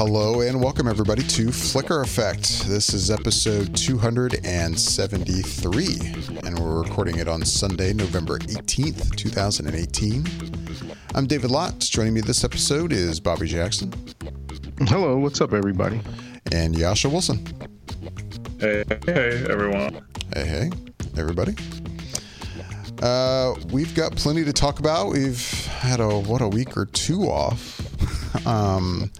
hello and welcome everybody to Flicker Effect. This is episode 273, and we're recording it on Sunday, November 18th, 2018. I'm David Lotz. Joining me this episode is Bobby Jackson. Hello, what's up, everybody? And Jascha Wilson. Hey, hey, everyone. Hey, hey, everybody. Uh, we've got plenty to talk about. We've had a what a week or two off. um,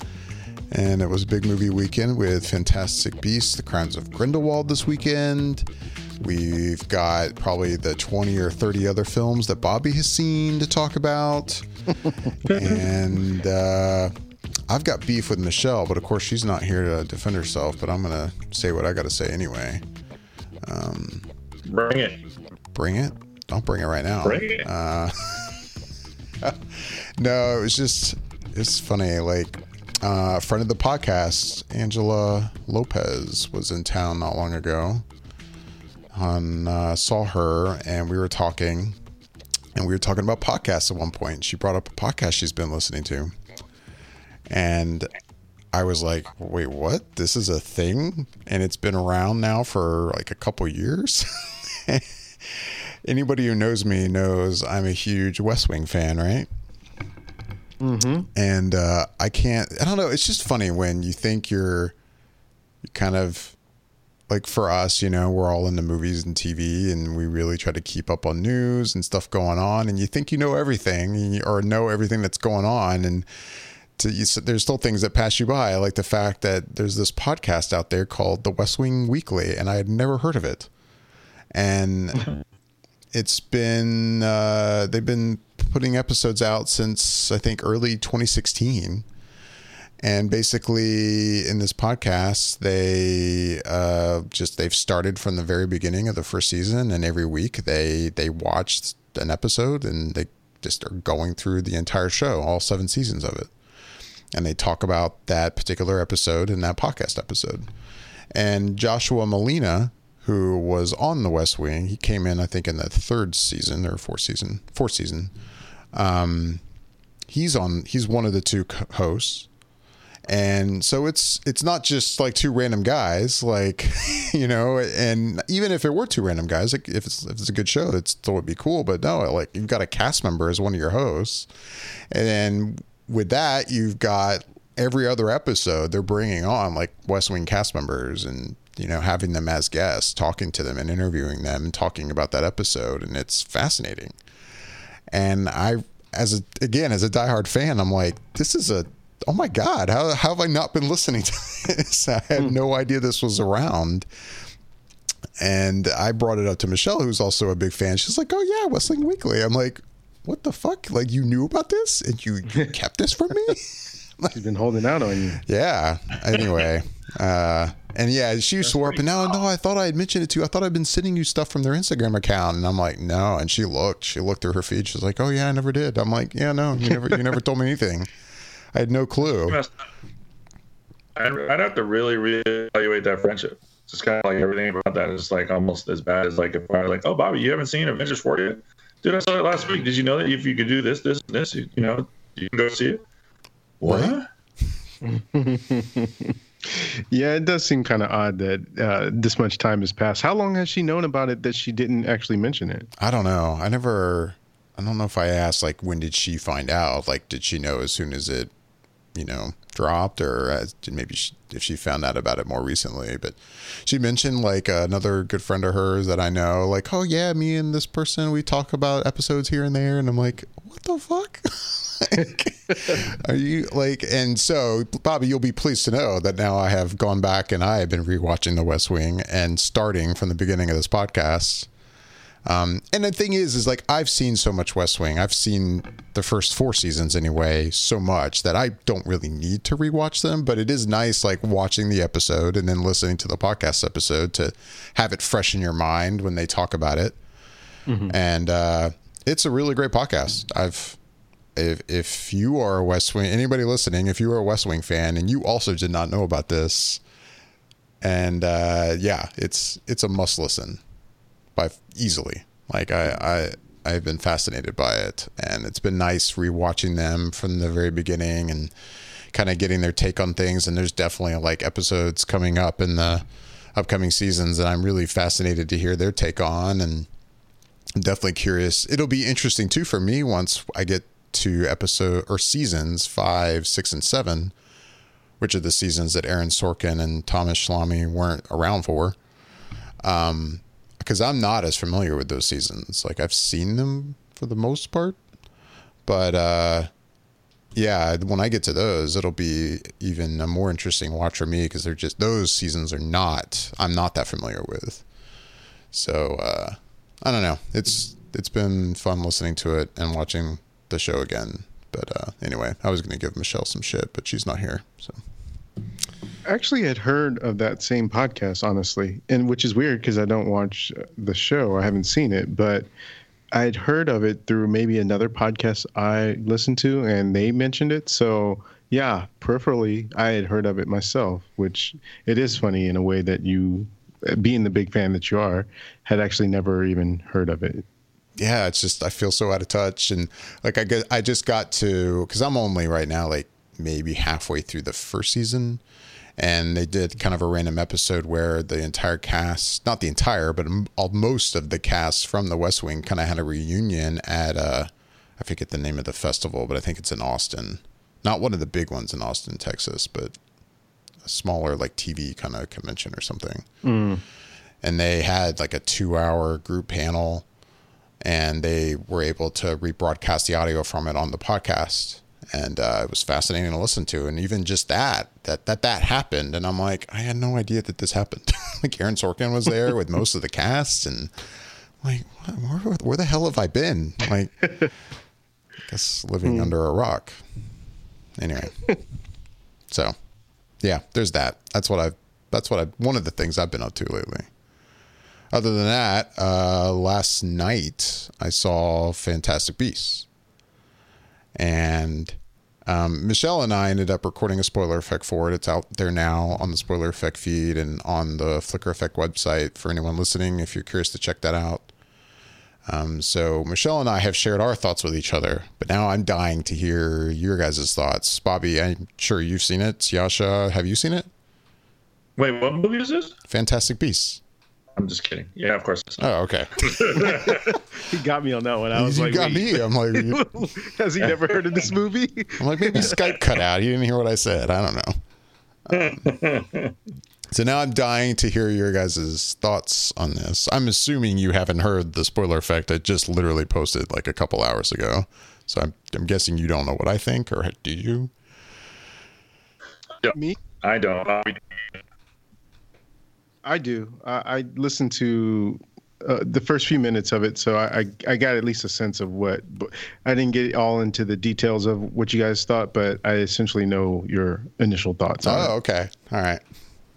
and it was a big movie weekend with Fantastic Beasts: The Crimes of Grindelwald this weekend. We've got probably the 20 or 30 other films that Bobby has seen to talk about. and uh, I've got beef with Michelle, but of course she's not here to defend herself. But I'm going to say what I got to say anyway. Um, bring it. Bring it? Don't bring it right now. Bring it. Uh, no, it was just, it's funny. Like, uh, a friend of the podcast, Angela Lopez, was in town not long ago. On uh, saw her and we were talking, and we were talking about podcasts at one point. She brought up a podcast she's been listening to, and I was like, "Wait, what? This is a thing, and it's been around now for like a couple years." Anybody who knows me knows I'm a huge West Wing fan, right? Mm-hmm. And uh, I can't. I don't know. It's just funny when you think you're, you kind of like for us, you know, we're all into movies and TV, and we really try to keep up on news and stuff going on. And you think you know everything or know everything that's going on, and to, you, there's still things that pass you by, I like the fact that there's this podcast out there called The West Wing Weekly, and I had never heard of it. And it's been uh, they've been putting episodes out since I think early 2016. And basically, in this podcast, they uh, just they've started from the very beginning of the first season, and every week they they watched an episode, and they just are going through the entire show, all seven seasons of it, and they talk about that particular episode in that podcast episode. And Joshua Molina, who was on the West Wing. He came in, I think, in the third season or fourth season, fourth season. Um, he's on. He's one of the two hosts, and so it's it's not just like two random guys, like you know. And even if it were two random guys, like if it's if it's a good show, it still would be cool. But no, like you've got a cast member as one of your hosts, and then with that, you've got every other episode they're bringing on like West Wing cast members and you know, having them as guests, talking to them and interviewing them and talking about that episode. And it's fascinating. And I, as a, again, as a diehard fan, I'm like, this is a, oh my God, how, how have I not been listening to this? I had hmm. no idea this was around. And I brought it up to Michelle, who's also a big fan. She's like, oh yeah, West Wing Weekly. I'm like, what the fuck? Like you knew about this and you, you kept this from me? She's been holding out on you. Yeah. Anyway, uh, and yeah, she That's swore up and now, no, I thought I had mentioned it to you. I thought I'd been sending you stuff from their Instagram account. And I'm like, no. And she looked, she looked through her feed. She's like, oh yeah, I never did. I'm like, yeah, no, you never, you never told me anything. I had no clue. I'd have to really reevaluate that friendship. It's just kind of like everything about that is like almost as bad as like if I like, oh Bobby, you haven't seen Avengers 4 yet? Dude, I saw it last week. Did you know that if you could do this, this, this, you know, you can go see it? What? yeah, it does seem kind of odd that uh, this much time has passed. How long has she known about it that she didn't actually mention it? I don't know. I never. I don't know if I asked like when did she find out? Like, did she know as soon as it, you know, dropped, or uh, maybe she, if she found out about it more recently? But she mentioned like another good friend of hers that I know, like, oh yeah, me and this person we talk about episodes here and there, and I'm like, what the fuck? like, are you like? And so, Bobby, you'll be pleased to know that now I have gone back and I have been rewatching The West Wing and starting from the beginning of this podcast. Um, and the thing is, is like I've seen so much West Wing. I've seen the first four seasons anyway, so much that I don't really need to rewatch them. But it is nice, like watching the episode and then listening to the podcast episode to have it fresh in your mind when they talk about it. Mm-hmm. And uh, it's a really great podcast. I've if if you are a West Wing, anybody listening, if you are a West Wing fan and you also did not know about this, and uh, yeah, it's it's a must listen easily. Like I I I've been fascinated by it, and it's been nice rewatching them from the very beginning and kind of getting their take on things. And there's definitely like episodes coming up in the upcoming seasons that I'm really fascinated to hear their take on. And I'm definitely curious. It'll be interesting too for me once I get to episode or seasons five, six, and seven, which are the seasons that Aaron Sorkin and Thomas Schlamme weren't around for. Um, because I'm not as familiar with those seasons. Like I've seen them for the most part, but uh, yeah, when I get to those, it'll be even a more interesting watch for me because they're just those seasons are not I'm not that familiar with. So uh, I don't know. It's it's been fun listening to it and watching the show again. But uh, anyway, I was going to give Michelle some shit, but she's not here. So actually had heard of that same podcast, honestly, and which is weird because I don't watch the show. I haven't seen it, but I'd heard of it through maybe another podcast I listened to, and they mentioned it. So yeah, peripherally, I had heard of it myself, which it is funny in a way that you, being the big fan that you are, had actually never even heard of it. Yeah, it's just I feel so out of touch, and like I get, I just got to because I'm only right now like maybe halfway through the first season and they did kind of a random episode where the entire cast not the entire but most of the cast from the west wing kind of had a reunion at uh i forget the name of the festival but i think it's in austin. Not one of the big ones in austin texas but a smaller like tv kind of convention or something. Mm. and they had like a two hour group panel and they were able to rebroadcast the audio from it on the podcast and uh, it was fascinating to listen to. And even just that, that that that happened, and I'm like, I had no idea that this happened. like Aaron Sorkin was there with most of the cast, and like, where, where the hell have I been? Like, I guess living mm. under a rock. Anyway, so yeah, there's that. That's what I've. That's what I. One of the things I've been up to lately. Other than that, uh, last night I saw Fantastic Beasts and um, Michelle and I ended up recording a spoiler effect for it. It's out there now on the spoiler effect feed and on the Flickr Effect website for anyone listening if you're curious to check that out. Um, so Michelle and I have shared our thoughts with each other, but now I'm dying to hear your guys' thoughts. Bobby, I'm sure you've seen it. Jascha, have you seen it? Wait, what movie is this? Fantastic Beasts. I'm just kidding. Yeah, of course. Oh, okay. he got me on that one. I was you like, got me. I'm like, has he never heard of this movie? I'm like, maybe Skype cut out. He didn't hear what I said. I don't know. Um, so now I'm dying to hear your guys' thoughts on this. I'm assuming you haven't heard the spoiler effect I just literally posted like a couple hours ago. So I'm, I'm guessing you don't know what I think, or do you? Me? I don't. I do. I, I listened to uh, the first few minutes of it, so I, I, I got at least a sense of what. I didn't get all into the details of what you guys thought, but I essentially know your initial thoughts. Oh, okay, all right.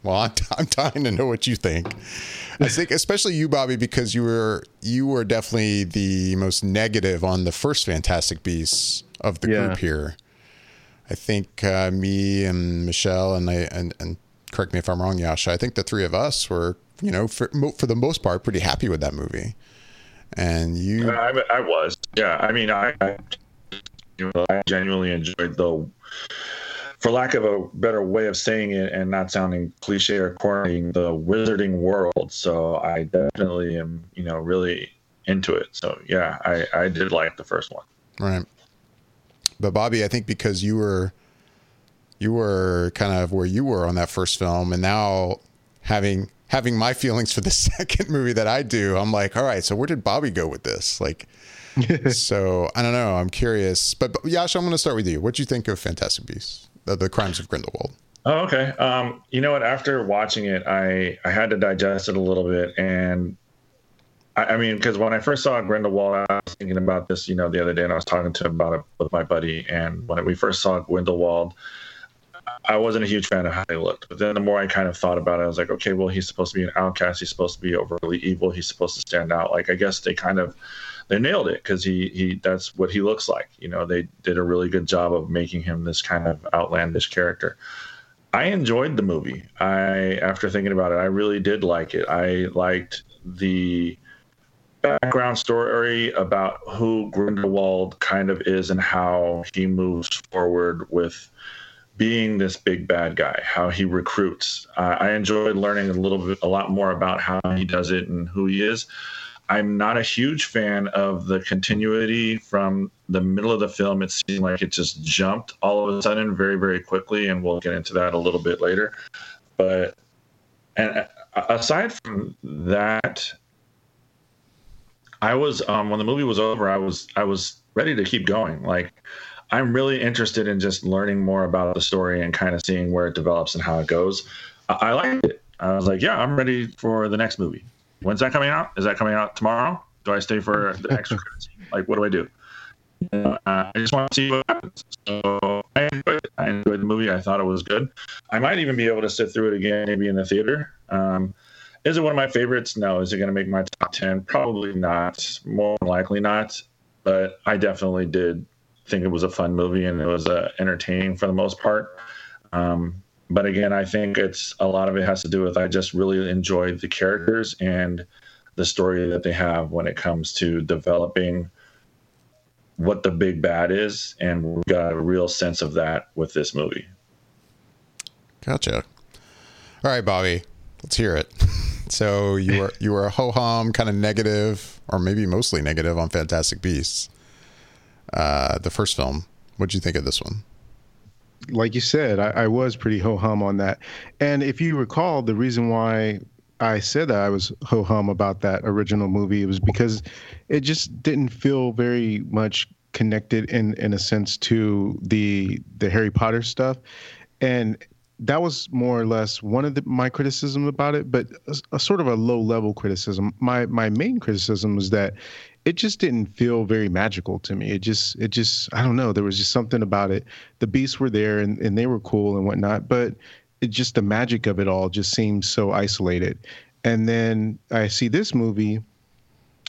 Well, I'm, I'm dying to know what you think. I think, especially you, Bobby, because you were you were definitely the most negative on the first Fantastic Beasts of the yeah. group here. I think uh, me and Michelle and I and, and correct me if I'm wrong, Jascha. I think the three of us were, you know, for for the most part, pretty happy with that movie. And you, uh, I, I was, yeah. I mean, I, I, I genuinely enjoyed the, for lack of a better way of saying it, and not sounding cliche or corny, the wizarding world. So I definitely am, you know, really into it. So yeah, I I did like the first one. Right. But Bobby, I think because you were you were kind of where you were on that first film, and now having having my feelings for the second movie that I do, I'm like, all right, so where did Bobby go with this? Like, so I don't know. I'm curious, but, but Yash, I'm going to start with you. What do you think of Fantastic Beasts, the, the Crimes of Grindelwald? Oh, okay. Um, you know what? After watching it, I I had to digest it a little bit, and I, I mean, because when I first saw Grindelwald, I was thinking about this, you know, the other day, and I was talking to him about it with my buddy. And when we first saw Grindelwald, I wasn't a huge fan of how they looked. But then the more I kind of thought about it, I was like, okay, well, he's supposed to be an outcast. He's supposed to be overly evil. He's supposed to stand out. Like, I guess they kind of they nailed it because he he that's what he looks like. You know, they did a really good job of making him this kind of outlandish character. I enjoyed the movie. I after thinking about it, I really did like it. I liked the background story about who Grindelwald kind of is and how he moves forward with being this big bad guy, how he recruits. Uh, I enjoyed learning a little bit, a lot more about how he does it and who he is. I'm not a huge fan of the continuity from the middle of the film. It seemed like it just jumped all of a sudden very, very quickly, and we'll get into that a little bit later. But and uh, aside from that, I was um, when the movie was over, I was I was ready to keep going. Like I'm really interested in just learning more about the story and kind of seeing where it develops and how it goes. I, I liked it. I was like, yeah, I'm ready for the next movie. When's that coming out? Is that coming out tomorrow? Do I stay for the extra credits? Like, what do I do? Uh, I just want to see what happens. So I enjoyed it. I enjoyed the movie. I thought it was good. I might even be able to sit through it again, maybe in the theater. Um, is it one of my favorites? No. Is it going to make my top 10? Probably not. More likely not. But I definitely did think it was a fun movie and it was uh, entertaining for the most part. Um, but again, I think it's a lot of it has to do with I just really enjoyed the characters and the story that they have when it comes to developing what the big bad is, and we got a real sense of that with this movie. Gotcha. All right, Bobby, let's hear it. So you were you were a ho hum, kind of negative, or maybe mostly negative on Fantastic Beasts. Uh, the first film. What'd you think of this one? like you said, I, I was pretty ho hum on that. And if you recall, the reason why I said that I was ho hum about that original movie was because it just didn't feel very much connected in in a sense to the the Harry Potter stuff, and that was more or less one of the, my criticism about it, but a, a, sort of a low level criticism. My my main criticism was that it just didn't feel very magical to me. It just, it just, I don't know. There was just something about it. The beasts were there and, and they were cool and whatnot, but it just, the magic of it all just seemed so isolated. And then I see this movie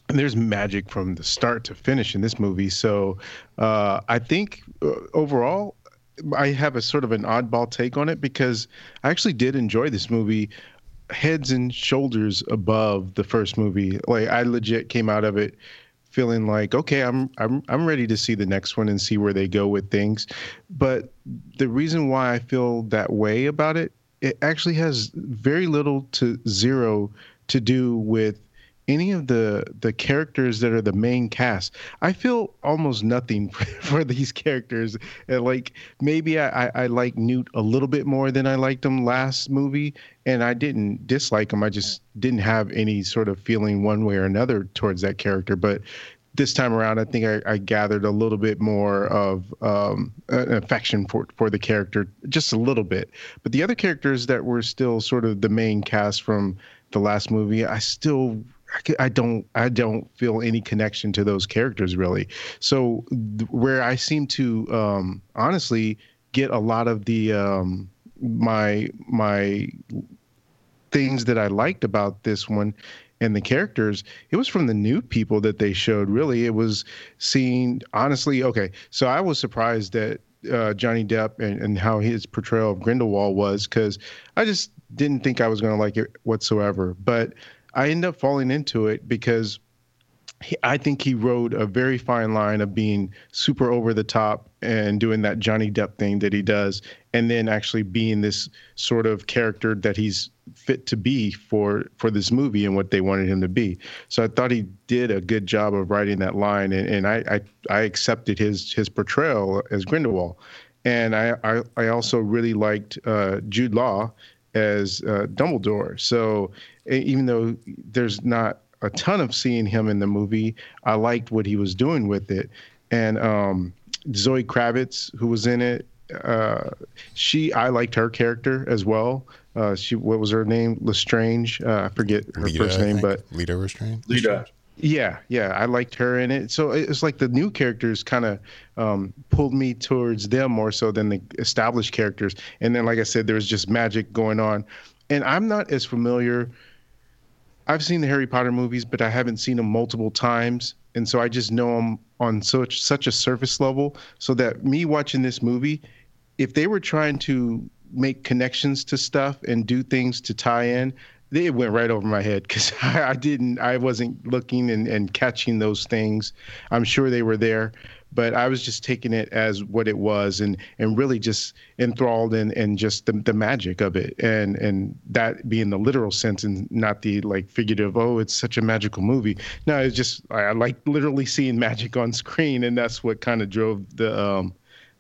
and there's magic from the start to finish in this movie. So uh, I think uh, overall, I have a sort of an oddball take on it because I actually did enjoy this movie heads and shoulders above the first movie. Like I legit came out of it feeling like okay I'm I'm I'm ready to see the next one and see where they go with things. But the reason why I feel that way about it it actually has very little to zero to do with any of the the characters that are the main cast i feel almost nothing for, these characters. Like maybe I, I, I like newt a little bit more than i liked him last movie and i didn't dislike him. I just didn't have any sort of feeling one way or another towards that character. But this time around, I think I, I gathered a little bit more of um, an affection for for the character, just a little bit. But the other characters that were still sort of the main cast from the last movie, I still I don't I don't feel any connection to those characters really. So where I seem to um, honestly get a lot of the um, my my things that I liked about this one and the characters, it was from the new people that they showed. Really, it was seeing honestly. Okay, so I was surprised that uh, Johnny Depp and, and how his portrayal of Grindelwald was because I just didn't think I was going to like it whatsoever. But I end up falling into it because he, I think he rode a very fine line of being super over the top and doing that Johnny Depp thing that he does, and then actually being this sort of character that he's fit to be for for this movie and what they wanted him to be. So I thought he did a good job of writing that line, and, and I, I, I accepted his his portrayal as Grindelwald, and I I, I also really liked uh, Jude Law as uh, Dumbledore. So even though there's not a ton of seeing him in the movie, I liked what he was doing with it. And um, Zoe Kravitz, who was in it, uh, she I liked her character as well. Uh, she what was her name? Lestrange. Uh, I forget her Leta, first name, but Leta Lestrange. Leta. Yeah, yeah, I liked her in it. So it's like the new characters kind of um, pulled me towards them more so than the established characters. And then, like I said, there was just magic going on. And I'm not as familiar. I've seen the Harry Potter movies, but I haven't seen them multiple times, and so I just know them on such such a surface level. So that me watching this movie, if they were trying to make connections to stuff and do things to tie in, it went right over my head because I, I, didn't, I wasn't looking and, and catching those things. I'm sure they were there, but I was just taking it as what it was and and really just enthralled in and just the, the magic of it and and that being the literal sense and not the like figurative oh it's such a magical movie no it's just I, I like literally seeing magic on screen and that's what kind of drove the um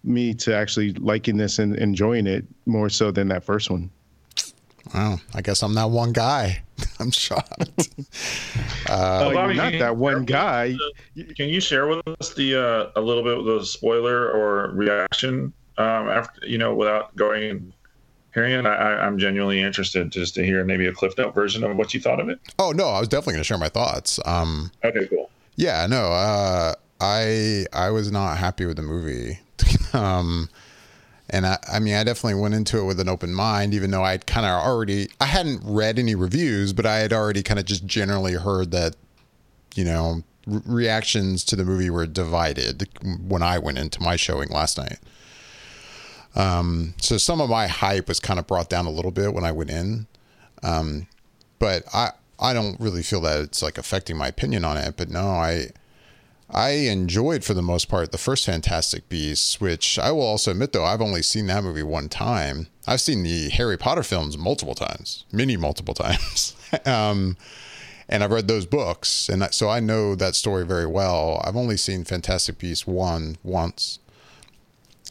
me to actually liking this and enjoying it more so than that first one. Wow, I guess I'm that one guy. I'm shocked. Uh, well, Bobby, not that one guy. can you share with us the uh, a little bit of the spoiler or reaction um, after you know without going and hearing it? I, am genuinely interested just to hear maybe a cliff note version of what you thought of it. Oh no, I was definitely going to share my thoughts. Um, okay, cool. Yeah, no, uh, I I was not happy with the movie. um, and I, I mean, I definitely went into it with an open mind, even though I'd kind of already, I hadn't read any reviews, but I had already kind of just generally heard that, you know, re- reactions to the movie were divided when I went into my showing last night. Um, so some of my hype was kind of brought down a little bit when I went in. Um, but I, I don't really feel that it's like affecting my opinion on it. But no, I, I enjoyed for the most part the first Fantastic Beasts, which I will also admit though I've only seen that movie one time. I've seen the Harry Potter films multiple times, many multiple times, um, and I've read those books, and so I know that story very well. I've only seen Fantastic Beasts one once,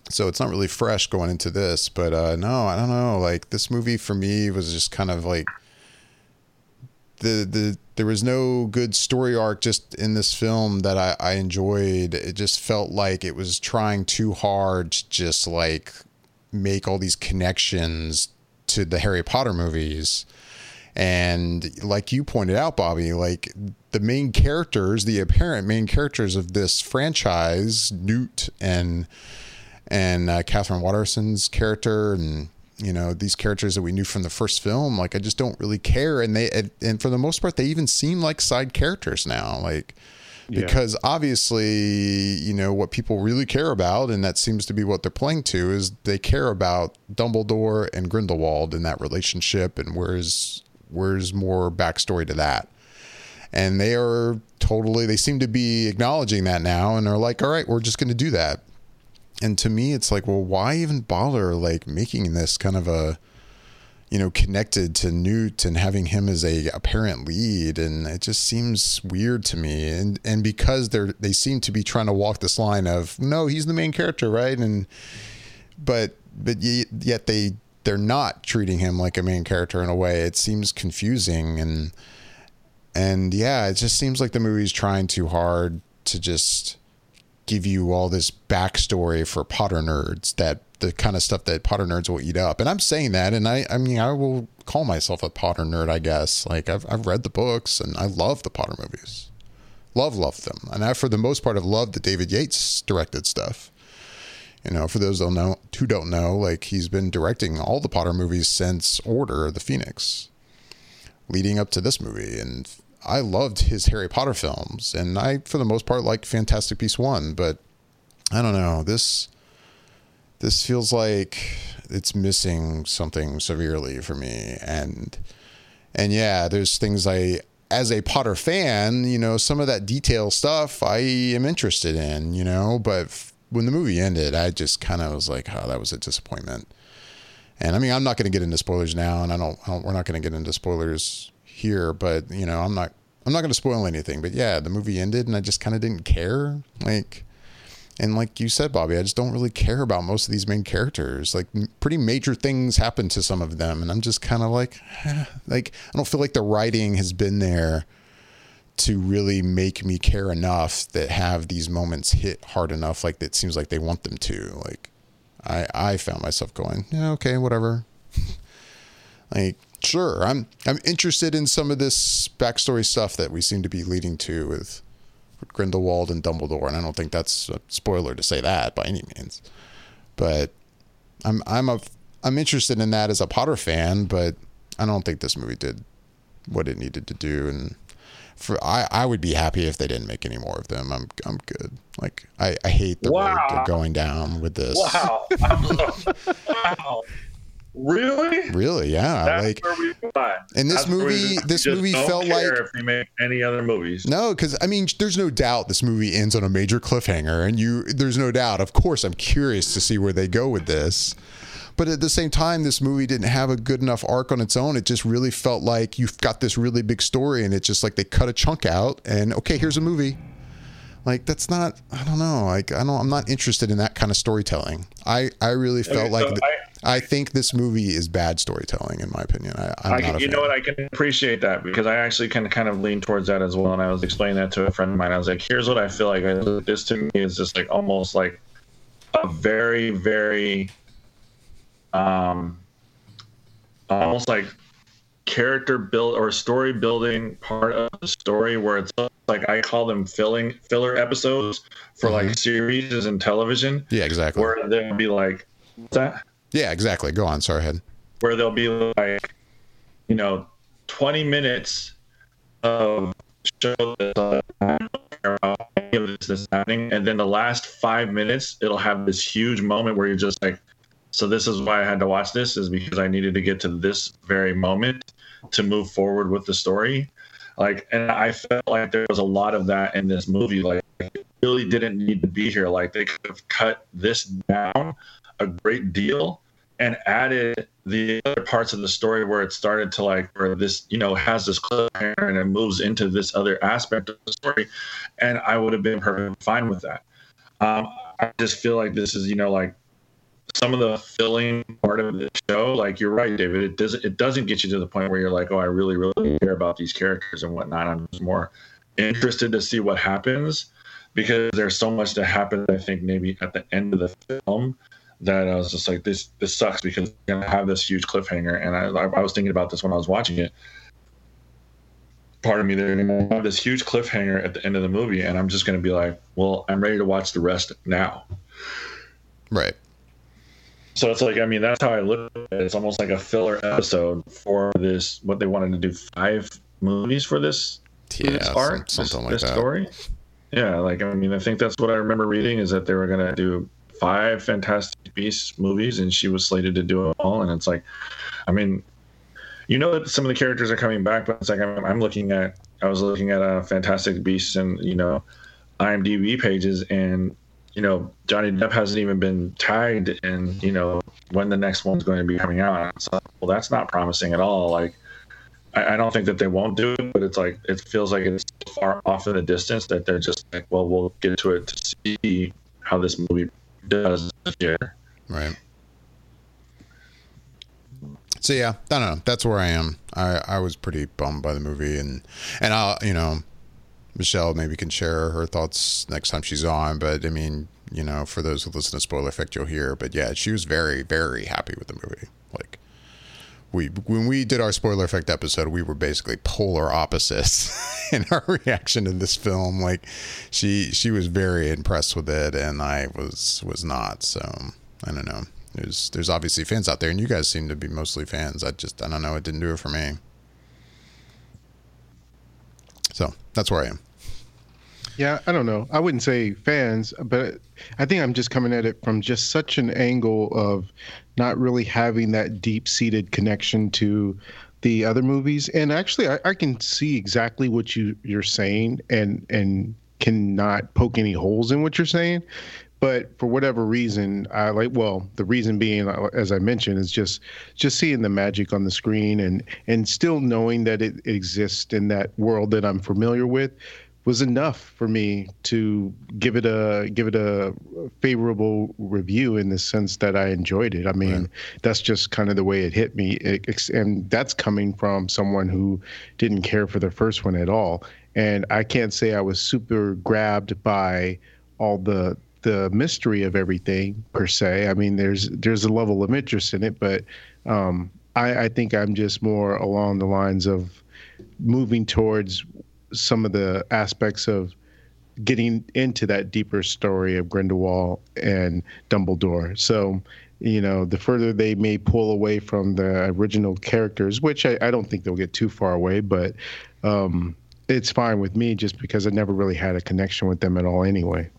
so it's not really fresh going into this. But uh, no, I don't know. Like this movie for me was just kind of like the the there was no good story arc just in this film that I, I enjoyed. It just felt like it was trying too hard to just like make all these connections to the Harry Potter movies. And like you pointed out, Bobby, like the main characters, the apparent main characters of this franchise, Newt and and uh, Katherine Waterston's character and you know these characters that we knew from the first film like i just don't really care. And they and for the most part they even seem like side characters now like yeah. because obviously you know what people really care about and that seems to be what they're playing to is they care about dumbledore and grindelwald in that relationship and where's where's more backstory to that? And they are totally they seem to be acknowledging that now and they're like all right we're just going to do that and to me it's like well why even bother like making this kind of a you know connected to newt and having him as a apparent lead? And it just seems weird to me. And and because they're they seem to be trying to walk this line of no he's the main character right? And but but yet they they're not treating him like a main character in a way. It seems confusing. And and yeah it just seems like the movie's trying too hard to just give you all this backstory for Potter nerds that the kind of stuff that Potter nerds will eat up. And I'm saying that, and I, I mean, I will call myself a Potter nerd, I guess. Like I've, I've read the books and I love the Potter movies, love, love them. And I, for the most part, have loved the David Yates directed stuff. You know, for those don't know, who don't know, like he's been directing all the Potter movies since Order of the Phoenix, leading up to this movie, and I loved his Harry Potter films, and I, for the most part, like Fantastic Beasts one. But I don't know this. This feels like it's missing something severely for me, and and yeah, there's things I, as a Potter fan, you know, some of that detail stuff I am interested in, you know, but when the movie ended, I just kind of was like, oh, that was a disappointment. And I mean, I'm not going to get into spoilers now, and I don't, I don't we're not going to get into spoilers here, but you know, I'm not I'm not going to spoil anything, but yeah, the movie ended and I just kind of didn't care. Like and like you said, Bobby, I just don't really care about most of these main characters. Like pretty major things happen to some of them and I'm just kind of like eh, like I don't feel like the writing has been there to really make me care enough that have these moments hit hard enough like it seems like they want them to. Like I I found myself going, yeah, okay, whatever. like sure, I'm I'm interested in some of this backstory stuff that we seem to be leading to with Grindelwald and Dumbledore, and I don't think that's a spoiler to say that by any means. But I'm I'm a I'm interested in that as a Potter fan, but I don't think this movie did what it needed to do, and for I, I would be happy if they didn't make any more of them. I'm I'm good. Like I, I hate the wow. road they're going down with this. Wow. wow. Really? Really? Yeah. That's like where we in this That's movie, this movie don't felt care like if we make any other movies. No, because I mean, there's no doubt this movie ends on a major cliffhanger, and you, there's no doubt. Of course, I'm curious to see where they go with this, but at the same time, this movie didn't have a good enough arc on its own. It just really felt like you've got this really big story, and it's just like they cut a chunk out, and okay, here's a movie. Like that's not. I don't know. Like I don't. I'm not interested in that kind of storytelling. I I really felt Okay, like. so th- I, think this movie is bad storytelling, in my opinion. I, I'm I can, you fan. know what? I can appreciate that because I actually can kind of lean towards that as well. And I was explaining that to a friend of mine. I was like, "Here's what I feel like. This to me is just like almost like a very, very, um, almost like character build or story building part of the story where it's like I call them filling filler episodes for like series and television, Yeah, exactly. where they'll be like what's that Yeah, exactly. Go on. Sorry, ahead. where there'll be like, you know, 20 minutes of show that uh, this that's happening, and then the last five minutes it'll have this huge moment where you're just like, so this is why I had to watch this is because I needed to get to this very moment to move forward with the story. Like, and I felt like there was a lot of that in this movie. Like, it really didn't need to be here. Like, they could have cut this down a great deal and added the other parts of the story where it started to like where this you know has this cliffhanger and it moves into this other aspect of the story and i would have been perfectly fine with that. Um, i just feel like this is you know like some of the filling part of the show like you're right david it doesn't it doesn't get you to the point where you're like oh i really really care about these characters and whatnot. I'm just more interested to see what happens because there's so much that happened i think maybe at the end of the film that I was just like, this this sucks because you're gonna have this huge cliffhanger. And I I was thinking about this when I was watching it. Part of me, they're gonna have this huge cliffhanger at the end of the movie, and I'm just gonna be like, well, I'm ready to watch the rest now. Right. So it's like, I mean, that's how I look at it. It's almost like a filler episode for this. What they wanted to do five movies for this, Yeah, this something this, like this that. story. Yeah, like I mean, I think that's what I remember reading is that they were gonna do five Fantastic Beasts movies, and she was slated to do it all. And it's like, I mean, you know that some of the characters are coming back, but it's like I'm, I'm looking at, I was looking at uh, Fantastic Beasts and you know, IMDb pages, and you know, Johnny Depp hasn't even been tagged and you know, when the next one's going to be coming out. So, well, that's not promising at all. Like, I, I don't think that they won't do it, but it's like it feels like it's far off in the distance that they're just like, well, we'll get to it to see how this movie does year. Right. So yeah, I don't know. That's where I am. I, I was pretty bummed by the movie, and and I'll you know, Michelle maybe can share her thoughts next time she's on. But I mean, you know, for those who listen to Spoiler Effect, you'll hear. But yeah, she was very very happy with the movie. Like we when we did our Spoiler Effect episode, we were basically polar opposites in our reaction to this film. Like she she was very impressed with it, and I was was not. So I don't know. There's there's obviously fans out there, and you guys seem to be mostly fans. I just I don't know. It didn't do it for me. So that's where I am. Yeah, I don't know. I wouldn't say fans, but I think I'm just coming at it from just such an angle of not really having that deep seated connection to the other movies. And actually, I, I can see exactly what you you're saying, and and cannot poke any holes in what you're saying. But for whatever reason, I like. Well, the reason being, uh, as I mentioned, is just just seeing the magic on the screen and and still knowing that it exists in that world that I'm familiar with was enough for me to give it a give it a favorable review in the sense that I enjoyed it. I mean, Right. that's just kind of the way it hit me, It- and that's coming from someone who didn't care for the first one at all. And I can't say I was super grabbed by all the the mystery of everything per se. I mean, there's there's a level of interest in it, but um, I, I think I'm just more along the lines of moving towards some of the aspects of getting into that deeper story of Grindelwald and Dumbledore. So, you know, the further they may pull away from the original characters, which I, I don't think they'll get too far away, but um, it's fine with me just because I never really had a connection with them at all anyway.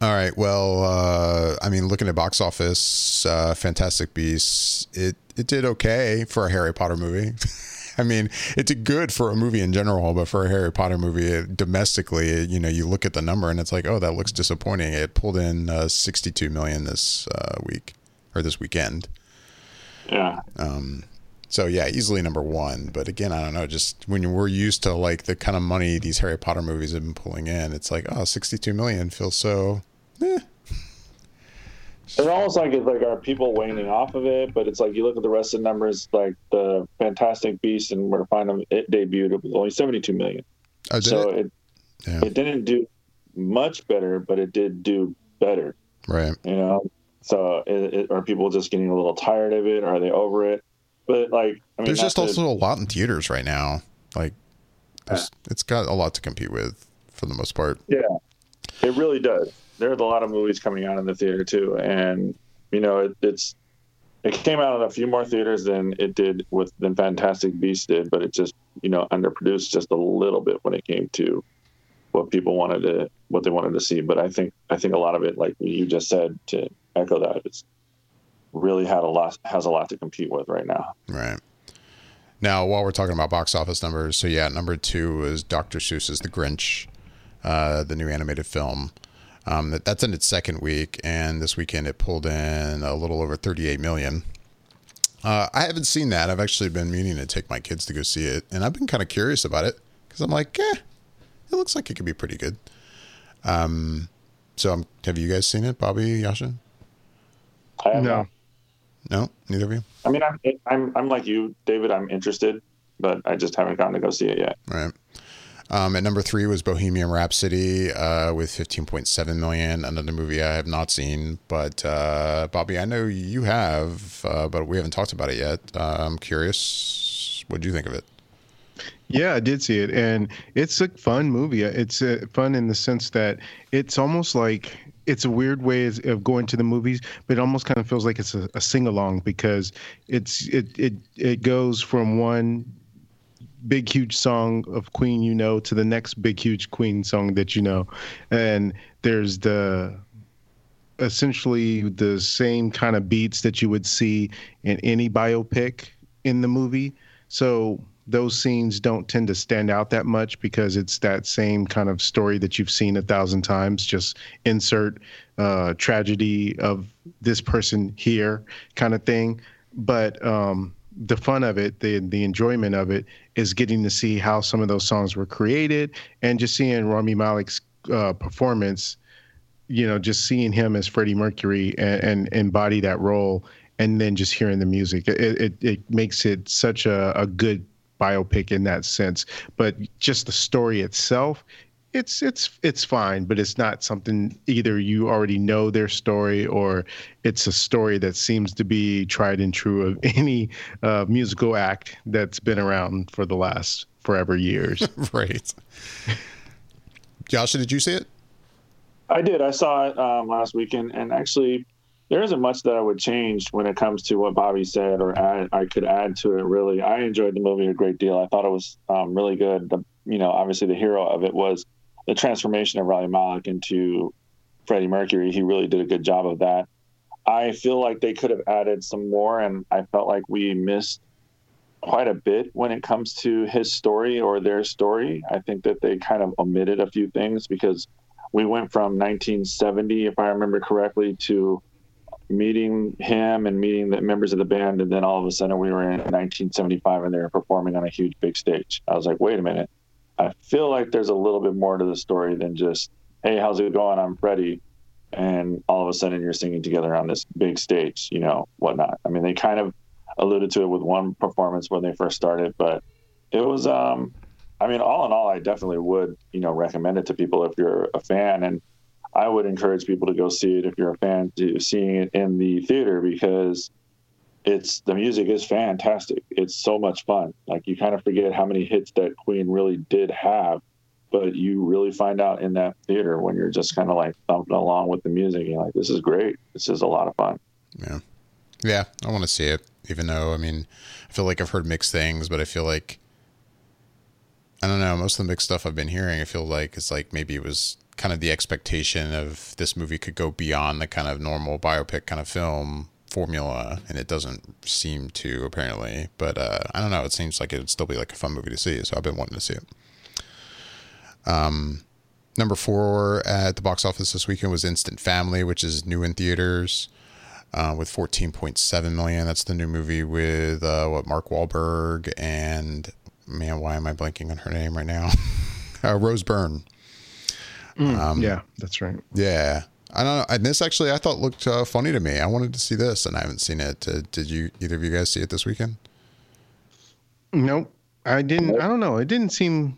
All right. Well, uh, I mean, looking at box office, uh, Fantastic Beasts, it it did okay for a Harry Potter movie. I mean, it's good for a movie in general, but for a Harry Potter movie it, domestically, it, you know, you look at the number and it's like, oh, that looks disappointing. It pulled in uh, 62 million this uh, week or this weekend. Yeah. Um, so yeah, easily number one. But again, I don't know. Just when we're used to like the kind of money these Harry Potter movies have been pulling in, it's like, oh, 62 million feels so. Eh. It's almost like it's like are people waning off of it, but it's like you look at the rest of the numbers, like the Fantastic Beast and where to find them. It debuted with only seventy two million. Oh, did so it? it Yeah. it didn't do much better, but it did do better. Right. You know, so it, it, are people just getting a little tired of it? Are they over it? But like, I mean, There's just to- also a lot in theaters right now. Like, there's, it's got a lot to compete with for the most part. Yeah, it really does. There's a lot of movies coming out in the theater too, and you know it, it's it came out in a few more theaters than it did with than Fantastic Beasts did, but it just you know underproduced just a little bit when it came to what people wanted to what they wanted to see. But I think I think a lot of it, like you just said, to echo that, it's really had a lot has a lot to compete with right now. Right. Now, while we're talking about box office numbers, so yeah, number two is Dr. Seuss's The Grinch, uh, the new animated film. Um, that, that's in its second week, and this weekend it pulled in a little over 38 million. Uh, I haven't seen that. I've actually been meaning to take my kids to go see it, and I've been kind of curious about it because I'm like, eh, it looks like it could be pretty good. Um, so um, have you guys seen it, Bobby, Jascha? I No. No, neither of you. I mean, I'm, I'm I'm like you, David. I'm interested, but I just haven't gotten to go see it yet. Right. Um, at number three was Bohemian Rhapsody uh, with 15.7 million. Another movie I have not seen, but uh, Bobby, I know you have, uh, but we haven't talked about it yet. Uh, I'm curious. What do you think of it? Yeah, I did see it, and it's a fun movie. It's uh, fun in the sense that it's almost like it's a weird way of- going to the movies, but it almost kind of feels like it's a, a sing along because it's it it it goes from one big huge song of Queen you know to the next big huge Queen song that you know, and there's the essentially the same kind of beats that you would see in any biopic in the movie. So those scenes don't tend to stand out that much because it's that same kind of story that you've seen a thousand times. Just insert uh, tragedy of this person here kind of thing. But um, the fun of it, the the enjoyment of it, is getting to see how some of those songs were created and just seeing Rami Malek's uh, performance you know, just seeing him as Freddie Mercury and, and embody that role, and then just hearing the music, it it, it makes it such a, a good biopic in that sense. But just the story itself, it's it's it's fine, but it's not something either you already know their story or it's a story that seems to be tried and true of any uh, musical act that's been around for the last forever years. right. Jascha, did you see it? I did. I saw it um, last weekend, and actually, there isn't much that I would change when it comes to what Bobby said, or add, I could add to it. Really, I enjoyed the movie a great deal. I thought it was um, really good. The, you know, obviously, the hero of it was the transformation of Rami Malek into Freddie Mercury. He really did a good job of that. I feel like they could have added some more, and I felt like we missed quite a bit when it comes to his story or their story. I think that they kind of omitted a few things because we went from 1970, if I remember correctly, to meeting him and meeting the members of the band, and then all of a sudden we were in 1975 and they were performing on a huge big stage. I was like, wait a minute, I feel like there's a little bit more to the story than just, hey, how's it going? I'm Freddie, and all of a sudden you're singing together on this big stage, you know, whatnot. I mean, they kind of alluded to it with one performance when they first started, but it was um I mean, all in all, I definitely would, you know, recommend it to people if you're a fan, and I would encourage people to go see it if you're a fan to seeing it in the theater because it's the music is fantastic. It's so much fun. Like you kind of forget how many hits that Queen really did have, but you really find out in that theater when you're just kind of like thumping along with the music. You're like, this is great. This is a lot of fun. Yeah. Yeah, I want to see it, even though, I mean, I feel like I've heard mixed things, but I feel like, I don't know, most of the mixed stuff I've been hearing, I feel like it's like maybe it was kind of the expectation of this movie could go beyond the kind of normal biopic kind of film formula, and it doesn't seem to apparently. But uh, I don't know. It seems like it would still be like a fun movie to see, so I've been wanting to see it. Um, number four at the box office this weekend was Instant Family, which is new in theaters. Uh, with 14.7 million. That's the new movie with uh, what Mark Wahlberg and man, why am I blanking on her name right now? uh, Rose Byrne. Mm, um, yeah, that's right. Yeah, I don't know. And this actually, I thought looked uh, funny to me. I wanted to see this, and I haven't seen it. Uh, did you? Either of you guys see it this weekend? Nope, I didn't. I don't know. It didn't seem.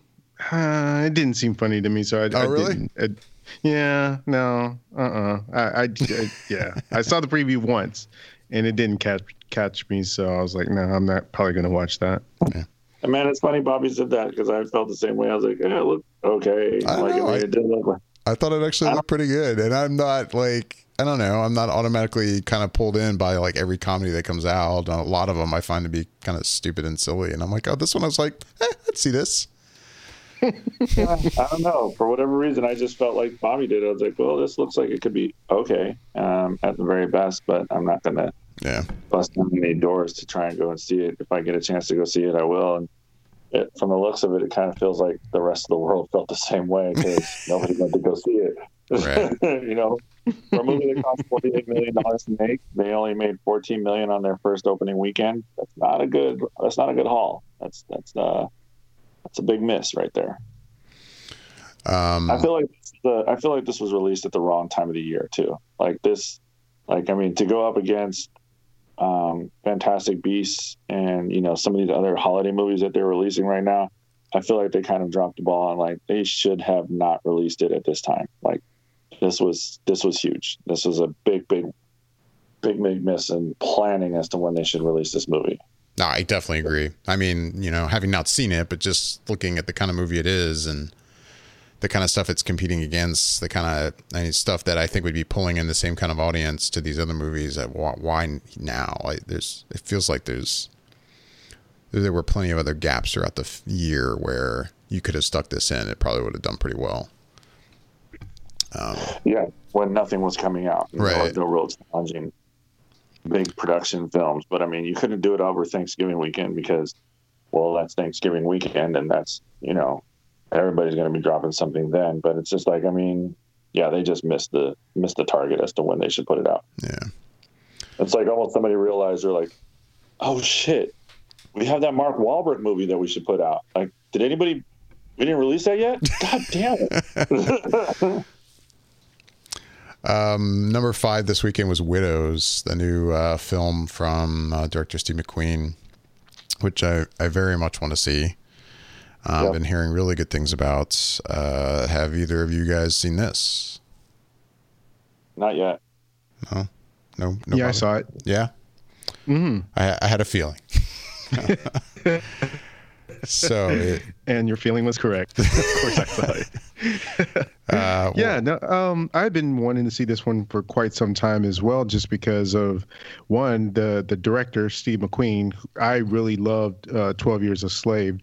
Uh, it didn't seem funny to me. So I. Oh, I really? Didn't, yeah. No. Uh. Uh-uh. I, I, I. Yeah. I saw the preview once, and it didn't catch catch me. So I was like, no, I'm not probably going to watch that. Yeah. And man, it's funny Bobby said that because I felt the same way. I was like, yeah, look okay. I like, know, I, I- it did look like. I thought it actually looked pretty good, and I'm not like I don't know. I'm not automatically kind of pulled in by like every comedy that comes out. A lot of them I find to be kind of stupid and silly, and I'm like, oh, this one I was like, eh, I'd see this. Yeah, I don't know. For whatever reason, I just felt like Bobby did. I was like, well, this looks like it could be okay um, at the very best, but I'm not going to Yeah, bust down any doors to try and go and see it. If I get a chance to go see it, I will. And it, from the looks of it, it kind of feels like the rest of the world felt the same way because nobody went to go see it. Right. you know, for a movie that cost forty-eight million dollars to make, they only made fourteen million on their first opening weekend. That's not a good. That's not a good haul. That's that's uh that's a big miss right there. um, I feel like the I feel like this was released at the wrong time of the year too. Like this, like I mean, to go up against um, Fantastic Beasts and you know some of these other holiday movies that they're releasing right now, I feel like they kind of dropped the ball and like they should have not released it at this time. Like this was this was huge. This was a big big big big miss in planning as to when they should release this movie. No, I definitely agree. I mean, you know, having not seen it, but just looking at the kind of movie it is and the kind of stuff it's competing against, the kind of I mean, stuff that I think would be pulling in the same kind of audience to these other movies. Why, now? Like, there's it feels like there's there were plenty of other gaps throughout the year where you could have stuck this in. It probably would have done pretty well. Um, Yeah, when nothing was coming out, Right. no real challenging big production films. But I mean, you couldn't do it over Thanksgiving weekend because, well, that's Thanksgiving weekend, and that's you know, everybody's going to be dropping something then. But it's just like, I mean, yeah, they just missed the missed the target as to when they should put it out. yeah. It's like almost somebody realized they're like, oh shit, we have that Mark Wahlberg movie that we should put out. Like, did anybody? We didn't release that yet. God damn it. Um, number five this weekend was Widows, the new uh, film from uh, director Steve McQueen, which I, I very much want to see. Uh, Yeah. I've been hearing really good things about. Uh, have either of you guys seen this? Not yet. No, no. yeah, I saw it. Yeah, hmm I, I had a feeling. so it, And your feeling was correct. of course, I saw it. uh, Yeah, no, um, I've been wanting to see this one for quite some time as well, just because of one, the the director Steve McQueen. I really loved uh, Twelve Years a Slave,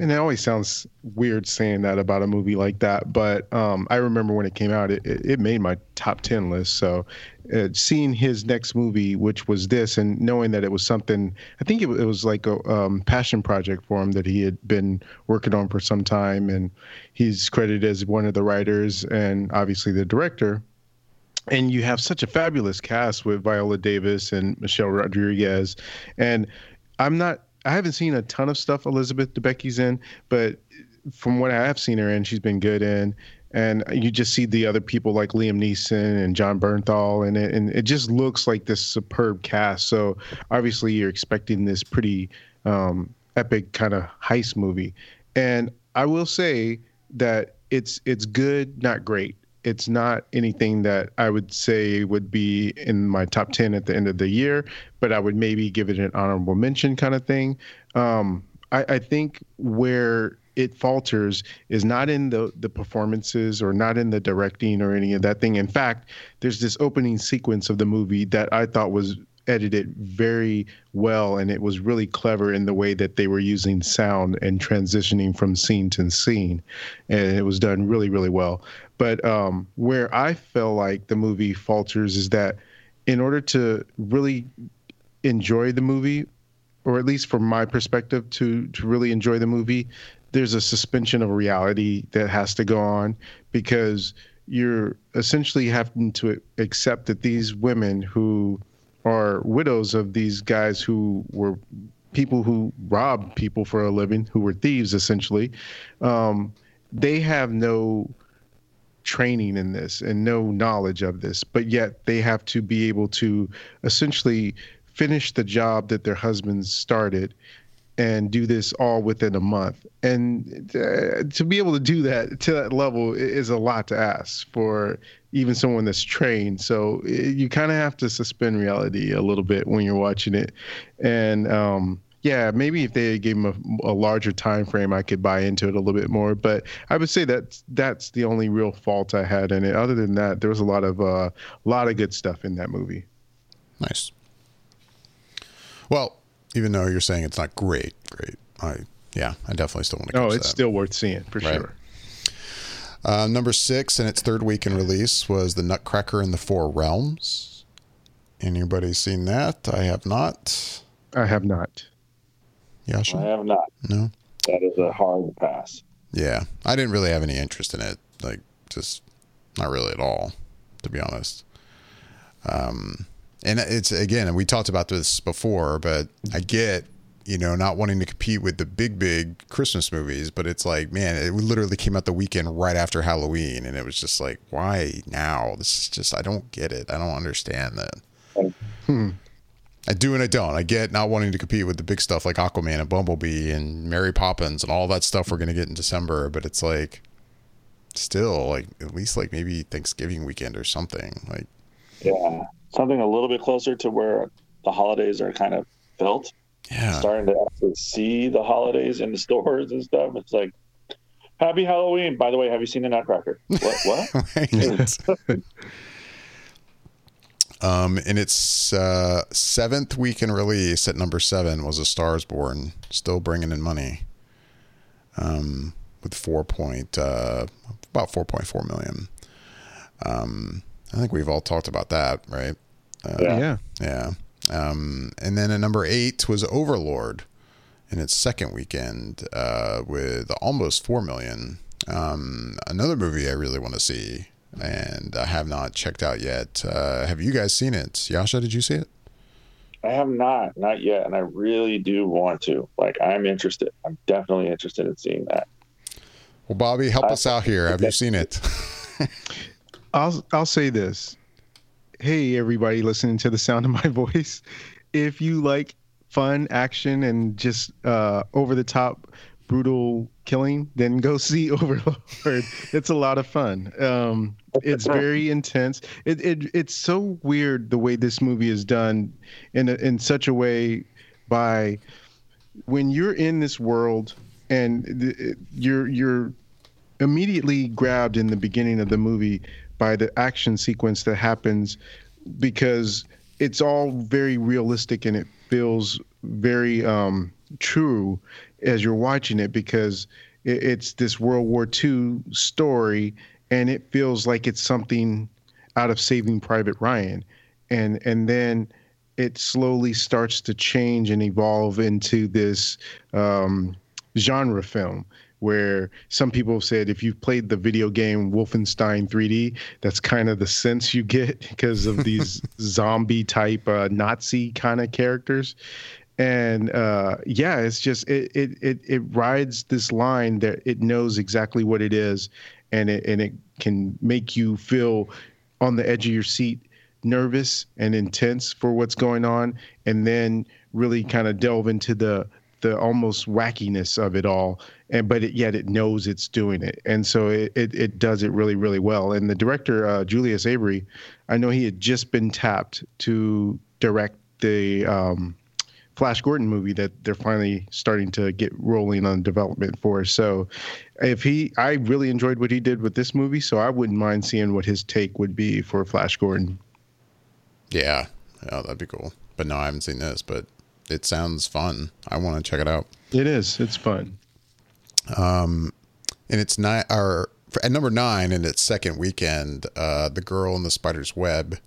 and it always sounds weird saying that about a movie like that, but um, I remember when it came out, it, it made my top ten list. So, uh, seeing his next movie, which was this, and knowing that it was something, I think it, it was like a um, passion project for him that he had been working on for some time, and he's credited as one of the writers and obviously the director. And you have such a fabulous cast with Viola Davis and Michelle Rodriguez, and I'm not. I haven't seen a ton of stuff Elizabeth Debicki's in, but from what I have seen her in, she's been good in. And you just see the other people like Liam Neeson and Jon Bernthal, and it, and it just looks like this superb cast. So obviously, you're expecting this pretty um, epic kind of heist movie. And I will say that it's it's good, not great. It's not anything that I would say would be in my top ten at the end of the year, but I would maybe give it an honorable mention kind of thing. Um, I, I think where it falters is not in the the performances or not in the directing or any of that thing. In fact, there's this opening sequence of the movie that I thought was edited very well and it was really clever in the way that they were using sound and transitioning from scene to scene and it was done really really well but um, where i feel like the movie falters is that in order to really enjoy the movie or at least from my perspective to to really enjoy the movie there's a suspension of reality that has to go on because you're essentially having to accept that these women who are widows of these guys who were people who robbed people for a living, who were thieves essentially, um, they have no training in this and no knowledge of this, but yet they have to be able to essentially finish the job that their husbands started and do this all within a month. And uh, to be able to do that to that level is a lot to ask for even someone that's trained. So you kind of have to suspend reality a little bit when you're watching it. And um, yeah, maybe if they gave him a, a, larger time frame, I could buy into it a little bit more. But I would say that that's the only real fault I had in it. Other than that, there was a lot of a uh, lot of good stuff in that movie. Nice. Well, even though you're saying it's not great, great. I yeah, I definitely still want to. Oh, it's that. still worth seeing for right. sure. Uh, number six in its third week in release was the Nutcracker in the Four Realms. Anybody seen that? I have not. I have not. Jascha? I have not. No. That is a hard pass. Yeah, I didn't really have any interest in it. Like, just not really at all, to be honest. Um, and it's again, we talked about this before, but I get you know not wanting to compete with the big big Christmas movies, but it's like man, it literally came out the weekend right after Halloween, and it was just like why now? This is just I don't get it. I don't understand that. Hmm. I do and I don't. I get not wanting to compete with the big stuff like Aquaman and Bumblebee and Mary Poppins and all that stuff we're going to get in December, but it's like still like at least like maybe Thanksgiving weekend or something. Like yeah something a little bit closer to where the holidays are kind of built. Yeah. Starting to actually see the holidays in the stores and stuff. It's like, Happy Halloween. By the way, have you seen the Nutcracker? What? what? um, in its uh, seventh week in release at number seven was A Stars Born, still bringing in money. Um, with four point uh, about four point four million. Um, I think we've all talked about that, right? Uh, yeah. Yeah. Um, and then at number eight was Overlord in its second weekend uh, with almost 4 million. Um, another movie I really want to see and I have not checked out yet. Uh, have you guys seen it? Jascha, did you see it? I have not, not yet. And I really do want to. Like, I'm interested. I'm definitely interested in seeing that. Well, Bobby, help us out here. Have you seen it? I'll I'll say this. Hey everybody listening to the sound of my voice. If you like fun action and just uh, over the top brutal killing, then go see Overlord. it's a lot of fun. Um, it's very intense. It, it it's so weird the way this movie is done in a, in such a way by when you're in this world and the, you're you're immediately grabbed in the beginning of the movie by the action sequence that happens because it's all very realistic and it feels very um, true as you're watching it because it, it's this World War II story and it feels like it's something out of Saving Private Ryan, and and then it slowly starts to change and evolve into this um, genre film where some people have said if you've played the video game Wolfenstein 3D, that's kind of the sense you get because of these zombie type uh, Nazi kind of characters. And uh, yeah, it's just it, it it it rides this line that it knows exactly what it is, and it and it can make you feel on the edge of your seat, nervous and intense for what's going on, and then really kind of delve into the the almost wackiness of it all and but it, yet it knows it's doing it. And so it, it, it does it really really well. And the director uh, julius avery i know he had just been tapped to direct the um, flash gordon movie that they're finally starting to get rolling on development for so if he i really enjoyed what he did with this movie so i wouldn't mind seeing what his take would be for flash gordon yeah Yeah, that'd be cool. But no, I haven't seen this, but it sounds fun. I want to check it out. It is. It's fun. Um, and it's nine or at number nine in its second weekend, uh, the girl in the spider's web.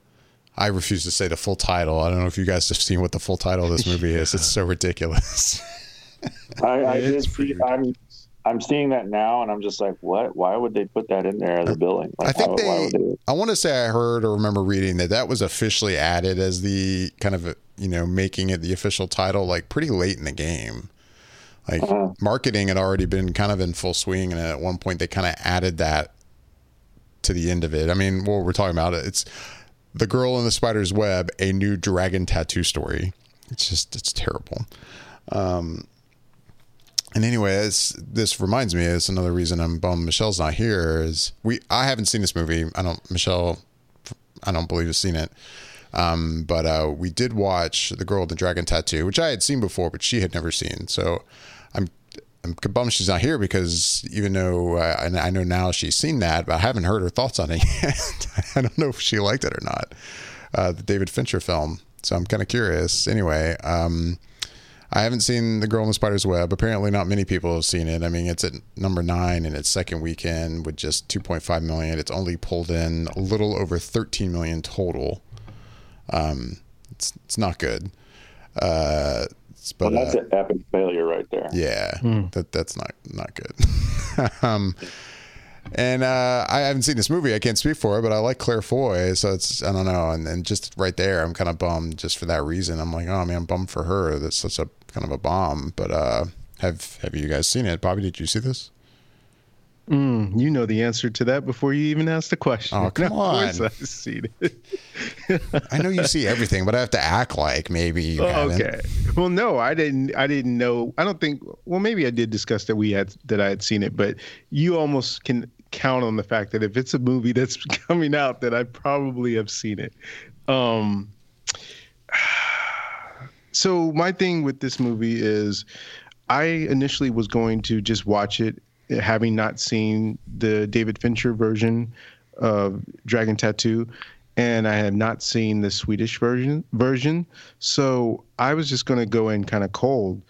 I refuse to say the full title. I don't know if you guys have seen what the full title of this movie is. It's so ridiculous. I, I did see. I'm I'm seeing that now, and I'm just like, what? Why would they put that in there as a billing? Like, I think why, they, why would they? I want to say I heard or remember reading that that was officially added as the kind of you know making it the official title like pretty late in the game. Like Uh-huh. marketing had already been kind of in full swing, and at one point they kind of added that to the end of it. I mean, what we're talking about it's the girl in the spider's web, a new dragon tattoo story. It's just it's terrible. Um, and anyway, this reminds me. It's another reason I'm bummed Michelle's not here. Is we I haven't seen this movie. I don't Michelle. I don't believe has seen it. Um, but uh, we did watch The Girl with the Dragon Tattoo, which I had seen before, but she had never seen. So I'm I'm bummed she's not here because even though uh, I know now she's seen that, but I haven't heard her thoughts on it yet. I don't know if she liked it or not. Uh, the David Fincher film. So I'm kind of curious. Anyway, um, I haven't seen The Girl in the Spider's Web. Apparently, not many people have seen it. I mean, it's at number nine in its second weekend with just 2.5 million. It's only pulled in a little over 13 million total. Um, it's it's not good. Uh, it's- but Well, that's uh, an epic failure right there. yeah, that that's not not good. um, and uh, I haven't seen this movie. I can't speak for it, but I like Claire Foy, so it's I don't know. And, and just right there, I'm kind of bummed just for that reason. I'm like, oh man, I'm bummed for her. That's such a kind of a bomb. But uh, have have you guys seen it? Bobby, did you see this? Mm, you know the answer to that before you even ask the question. Oh, come on. I've seen it. I know you see everything, but I have to act like maybe you. Oh, okay. Well, no, I didn't. I didn't know. I don't think. Well, maybe I did discuss that we had that I had seen it, but you almost can count on the fact that if it's a movie that's coming out, that I probably have seen it. Um. So my thing with this movie is, I initially was going to just watch it, having not seen the David Fincher version of Dragon Tattoo, and I had not seen the Swedish version version. So I was just going to go in kind of cold.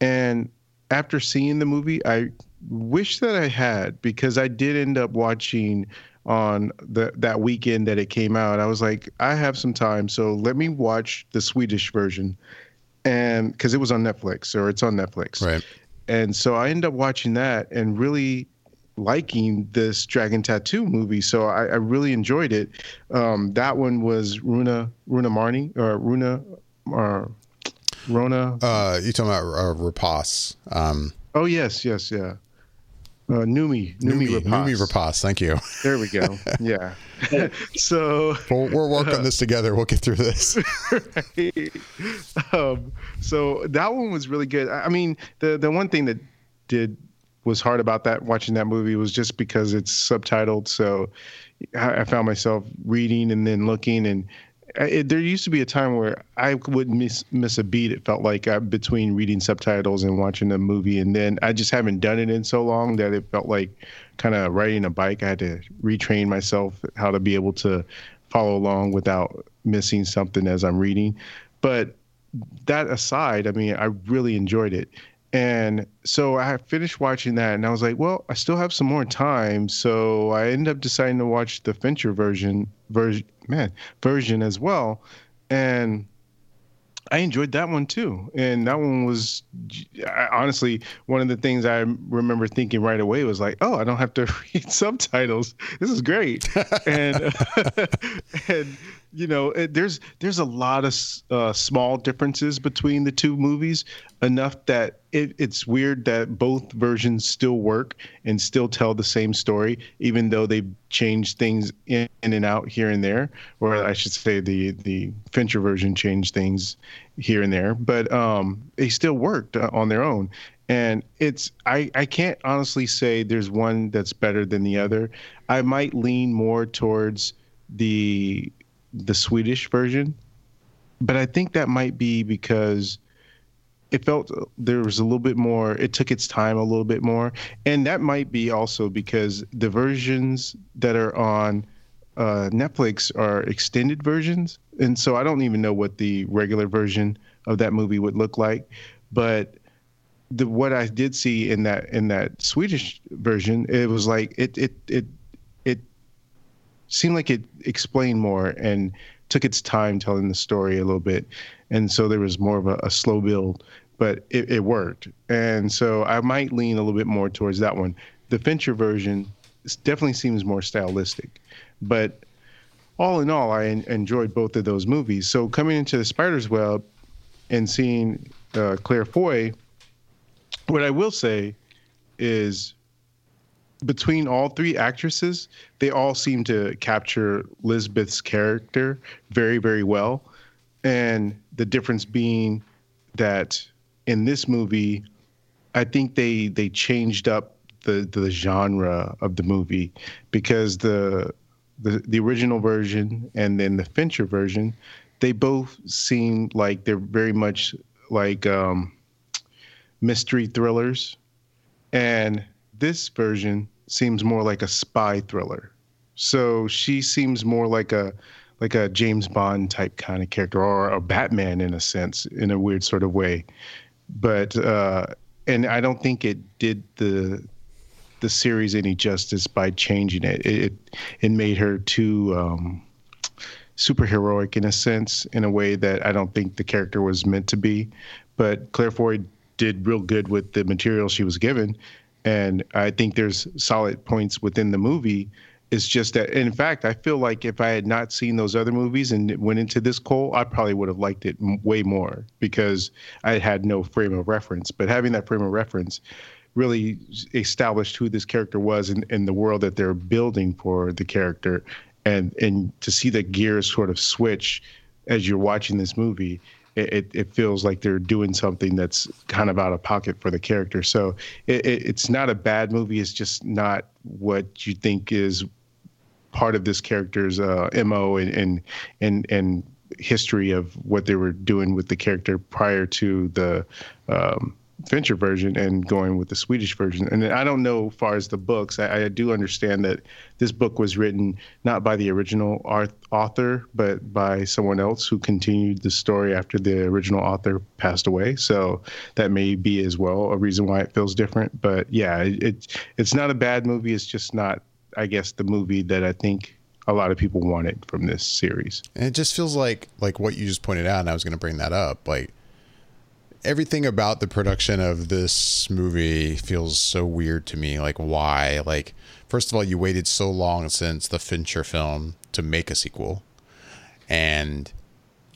And after seeing the movie, I wish that I had because I did end up watching on the that weekend that it came out. I was like, I have some time, so let me watch the Swedish version. And because it was on Netflix or it's on Netflix Right. And so I ended up watching that and really liking this Dragon Tattoo movie. So I, I really enjoyed it. Um, that one was Runa Runa Marnie or Runa or Rona. Uh, you talking about uh, Rapace? Um, oh yes, yes, yeah. Uh, Noomi Noomi Noomi, Rapace. Noomi Rapace. Thank you. There we go. Yeah. so We'll, we'll work on this together. We'll get through this. um, so that one was really good. I I mean, the the one thing that did was hard about that watching that movie was just because it's subtitled. So I, I found myself reading and then looking, and There used to be a time where I wouldn't miss miss a beat. It felt like uh, between reading subtitles and watching a movie, and then I just haven't done it in so long that it felt like kind of riding a bike. I had to retrain myself how to be able to follow along without missing something as I'm reading. But that aside, I mean, I really enjoyed it. And so I finished watching that and I was like, well, I still have some more time. So I ended up deciding to watch the Fincher version version man version as well. And I enjoyed that one too. And that one was I, honestly one of the things I remember thinking right away was like, oh, I don't have to read subtitles. This is great. and and you know, it, there's there's a lot of uh, small differences between the two movies, enough that it, it's weird that both versions still work and still tell the same story, even though they've changed things in, in and out here and there. Or I should say, the the Fincher version changed things here and there, but um, they still worked uh, on their own. And it's I I can't honestly say there's one that's better than the other. I might lean more towards the the Swedish version, but I think that might be because it felt there was a little bit more. It took its time a little bit more, and that might be also because the versions that are on uh, Netflix are extended versions, and so I don't even know what the regular version of that movie would look like. But the what I did see in that in that Swedish version, it was like it it it seemed like it explained more and took its time telling the story a little bit, and so there was more of a, a slow build, but it, it worked, and so I might lean a little bit more towards that one. The Fincher version definitely seems more stylistic, but all in all, I en- enjoyed both of those movies. So coming into the Spider's Web and seeing uh, Claire Foy, what I will say is between all three actresses, they all seem to capture Lisbeth's character very, very well. And the difference being that in this movie, I think they they changed up the the genre of the movie because the the the original version and then the Fincher version, they both seem like they're very much like um, mystery thrillers, and this version seems more like a spy thriller. So she seems more like a like a James Bond type kind of character or a Batman in a sense, in a weird sort of way. But uh, and I don't think it did the the series any justice by changing it. It it made her too um, superheroic in a sense, in a way that I don't think the character was meant to be. But Claire Foy did real good with the material she was given, and I think there's solid points within the movie. It's just that, in fact, I feel like if I had not seen those other movies and went into this Cole, I probably would have liked it way more because I had no frame of reference. But having that frame of reference really established who this character was and in the world that they're building for the character, and and to see the gears sort of switch as you're watching this movie it, it feels like they're doing something that's kind of out of pocket for the character. So it, it, it's not a bad movie. It's just not what you think is part of this character's uh, mo and, and and and history of what they were doing with the character prior to the um, Fincher version and going with the Swedish version. And I don't know, as far as the books, I, I do understand that this book was written not by the original author, but by someone else who continued the story after the original author passed away. So that may be as well a reason why it feels different. But yeah, it, it it's not a bad movie. It's just not, I guess, the movie that I think a lot of people wanted from this series. And it just feels like like what you just pointed out, and I was going to bring that up, like everything about the production of this movie feels so weird to me. Like, why? Like, first of all, you waited so long since the Fincher film to make a sequel, and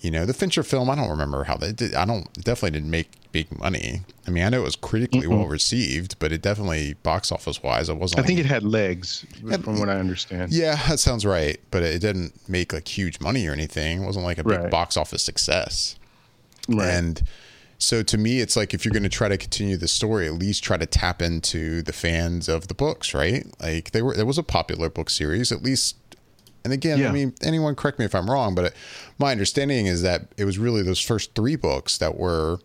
you know the Fincher film. I don't remember how they did. I don't definitely didn't make big money. I mean, I know it was critically mm well received, but it definitely box office wise, it wasn't. I like, think it had legs, had, from what I understand. Yeah, that sounds right, but it didn't make like huge money or anything. It wasn't like a big right. box office success. Right. And so to me, it's like if you're going to try to continue the story, at least try to tap into the fans of the books, right? Like they were, there was a popular book series, at least. And again, yeah. I mean, anyone correct me if I'm wrong, but my understanding is that it was really those first three books that were,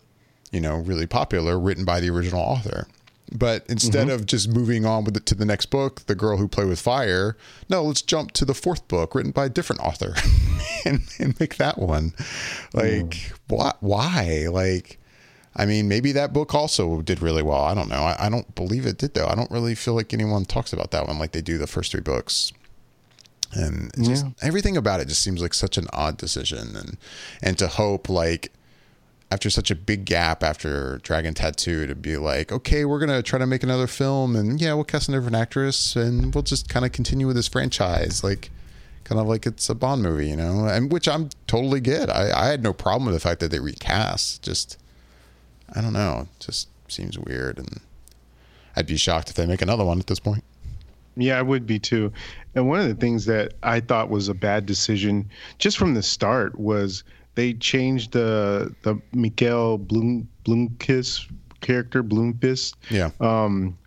you know, really popular, written by the original author. But instead mm-hmm. of just moving on with it to the next book, The Girl Who Played with Fire, no, let's jump to the fourth book written by a different author and, and make that one. Like, mm. why? Why? Like, I mean, maybe that book also did really well. I don't know. I, I, don't believe it did though. I don't really feel like anyone talks about that one like they do the first three books. And yeah. just everything about it just seems like such an odd decision, and and to hope like after such a big gap after Dragon Tattoo to be like, okay, we're gonna try to make another film, and yeah, we'll cast a different actress, and we'll just kind of continue with this franchise, like kind of like it's a Bond movie, you know, and which I'm totally good. I, I had no problem with the fact that they recast, just I don't know. It just seems weird, and I'd be shocked if they make another one at this point. Yeah, I would be too. And one of the things that I thought was a bad decision, just from the start, was they changed the the Mikael Bloom Blomkvist character Blomkvist. Yeah. Um,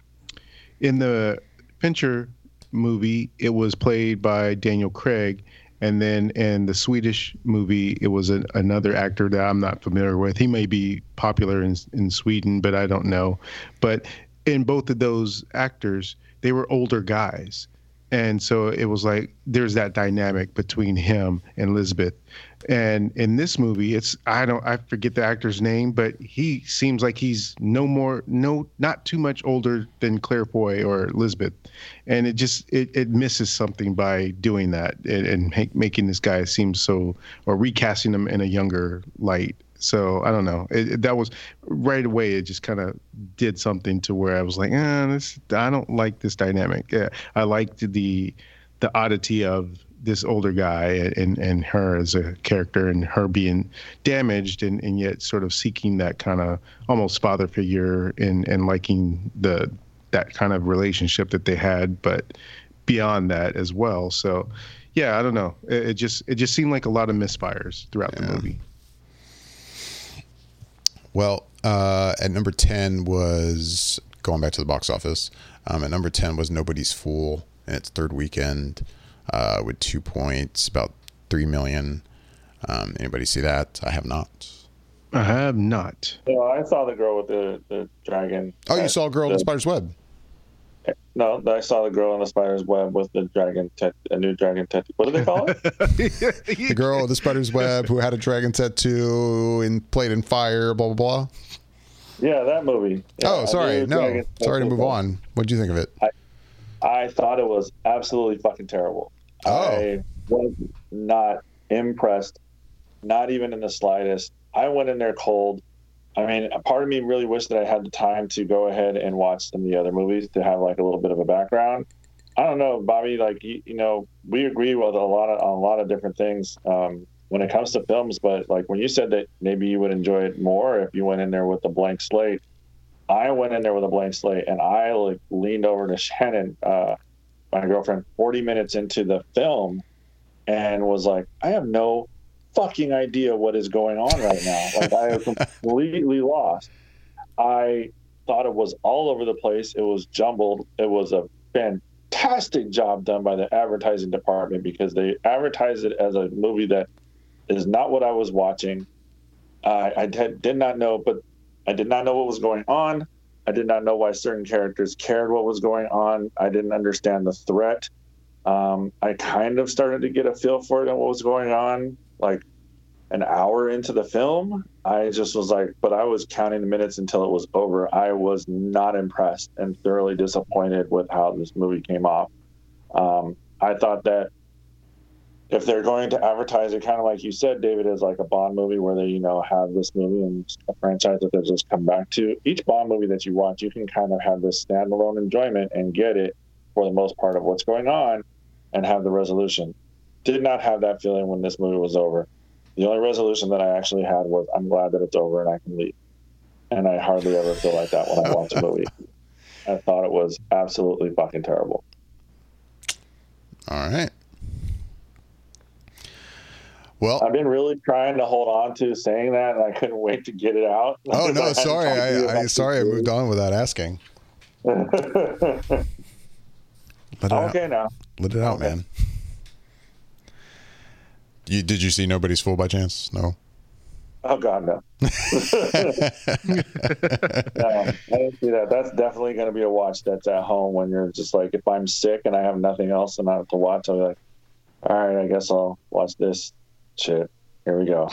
in the Fincher movie, it was played by Daniel Craig, and then in the Swedish movie, it was an, another actor that I'm not familiar with. He may be popular in in Sweden, but I don't know. But in both of those actors, they were older guys, and so it was like there's that dynamic between him and Elizabeth. And in this movie, it's I don't I forget the actor's name, but he seems like he's no more no not too much older than Claire Foy or Elizabeth, and it just it, it misses something by doing that and, and making this guy seem so or recasting him in a younger light. So I don't know. It, it, that was right away. It just kind of did something to where I was like, eh, this. I don't like this dynamic. Yeah, I liked the the oddity of this older guy and and her as a character and her being damaged and, and yet sort of seeking that kind of almost father figure and and liking the that kind of relationship that they had, but beyond that as well. So yeah, I don't know. It, it just it just seemed like a lot of misfires throughout yeah. the movie. Well, uh, at number 10 was going back to the box office. Um, at number 10 was Nobody's Fool in its third weekend uh, with two points, about 3 million. Um, anybody see that? I have not. I have not. No, I saw the girl with the, the dragon. Oh, you saw a girl in the spider's web? No, I saw the girl in the spider's web with the dragon, a new dragon tattoo. What do they call it? the girl with the spider's web who had a dragon tattoo and played in fire. Blah blah blah. Yeah, that movie. Yeah, oh, sorry, no, sorry to move on. What do you think of it? I, I thought it was absolutely fucking terrible. Oh. I was not impressed, not even in the slightest. I went in there cold. I mean, a part of me really wished that I had the time to go ahead and watch some of the other movies to have like a little bit of a background. I don't know, Bobby. Like you, you know, we agree with a lot of on a lot of different things um, when it comes to films. But like when you said that maybe you would enjoy it more if you went in there with a blank slate, I went in there with a blank slate and I like leaned over to Shannon, uh, my girlfriend, 40 minutes into the film, and was like, I have no fucking idea what is going on right now. Like I am completely lost. I thought it was all over the place. It was jumbled. It was a fantastic job done by the advertising department because they advertised it as a movie that is not what I was watching. I, did not know, but I did not know what was going on. I did not know why certain characters cared what was going on. I didn't understand the threat. Um, I kind of started to get a feel for it and what was going on like an hour into the film. I just was like, but I was counting the minutes until it was over. I was not impressed and thoroughly disappointed with how this movie came off. Um, I thought that if they're going to advertise it, kind of like you said, David, as like a Bond movie where they, you know, have this movie and a franchise that they just come back to. Each Bond movie that you watch, you can kind of have this standalone enjoyment and get it for the most part of what's going on and have the resolution did not have that feeling when this movie was over. The only resolution that I actually had was I'm glad that it's over and I can leave. And I hardly ever feel like that when I watch a movie. I thought it was absolutely fucking terrible. All right. Well, I've been really trying to hold on to saying that, and I couldn't wait to get it out. Oh no, sorry, I, I sorry, I moved on without asking. Let it okay, out. now. Let it out, okay. man. You, did you see Nobody's Fool by chance? No. Oh God, no. no, I didn't see that. That's definitely going to be a watch that's at home when you're just like, if I'm sick and I have nothing else and I have to watch, I'll be like, all right, I guess I'll watch this shit. Here we go.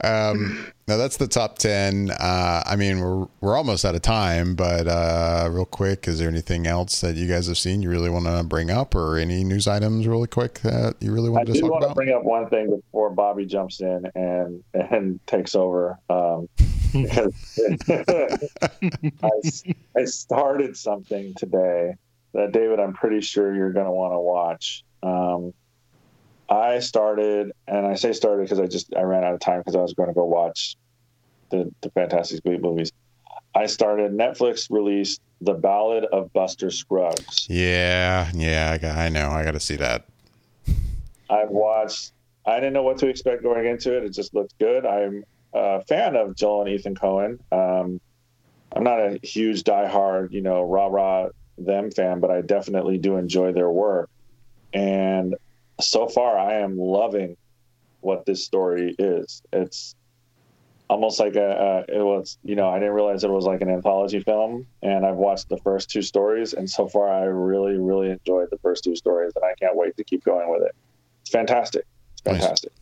um, now that's the top ten. Uh, I mean, we're we're almost out of time, but uh, real quick, is there anything else that you guys have seen you really want to bring up, or any news items really quick that you really want I to talk want about? I want to bring up one thing before Bobby jumps in and and takes over. Um, because I, I started something today that David, I'm pretty sure you're going to want to watch. Um, I started, and I say started because I just I ran out of time because I was going to go watch the the Fantastic Beasts movies. I started. Netflix released the Ballad of Buster Scruggs. Yeah, yeah, I, got, I know. I got to see that. I've watched. I didn't know what to expect going into it. It just looked good. I'm a fan of Joel and Ethan Coen. Um, I'm not a huge diehard, you know, rah rah them fan, but I definitely do enjoy their work. And so far I am loving what this story is. It's almost like a, it was you know I didn't realize it was like an anthology film, and I've watched the first two stories, and so far I really really enjoyed the first two stories, and I can't wait to keep going with it. It's fantastic. It's fantastic.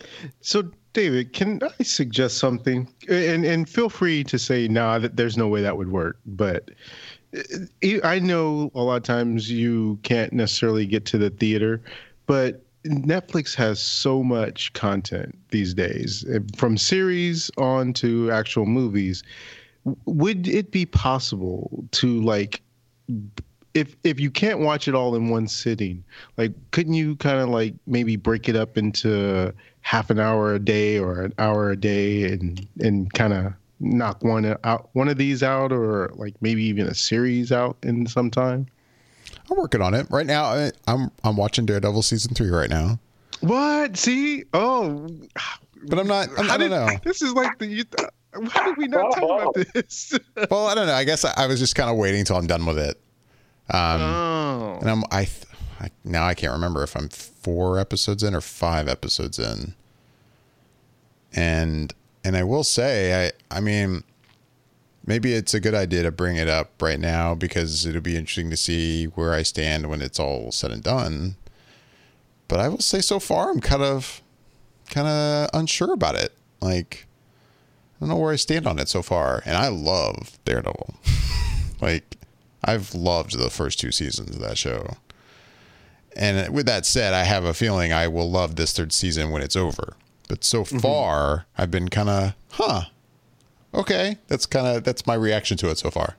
Nice. So David, can I suggest something? And and feel free to say nah that there's no way that would work, but. I know a lot of times you can't necessarily get to the theater, but Netflix has so much content these days, eh, from series on to actual movies. Would it be possible to like if if you can't watch it all in one sitting, like couldn't you kind of like maybe break it up into half an hour a day or an hour a day and and kind of knock one out one of these out or like maybe even a series out in some time? I'm working on it right now. I'm I'm watching Daredevil season three right now. What? See? Oh, but I'm not. I'm, I do not know. This is like the. You, how did we not talk about this? well, I don't know. I guess I, I was just kind of waiting until I'm done with it. Um, oh. And I'm I, I now I can't remember if I'm four episodes in or five episodes in. And and I will say I I mean maybe it's a good idea to bring it up right now because it'll be interesting to see where I stand when it's all said and done. But I will say so far I'm kind of kind of unsure about it. Like I don't know where I stand on it so far, and I love Daredevil. like I've loved the first two seasons of that show. And with that said, I have a feeling I will love this third season when it's over. But so mm-hmm. far, I've been kind of, huh, okay, that's kind of that's my reaction to it so far.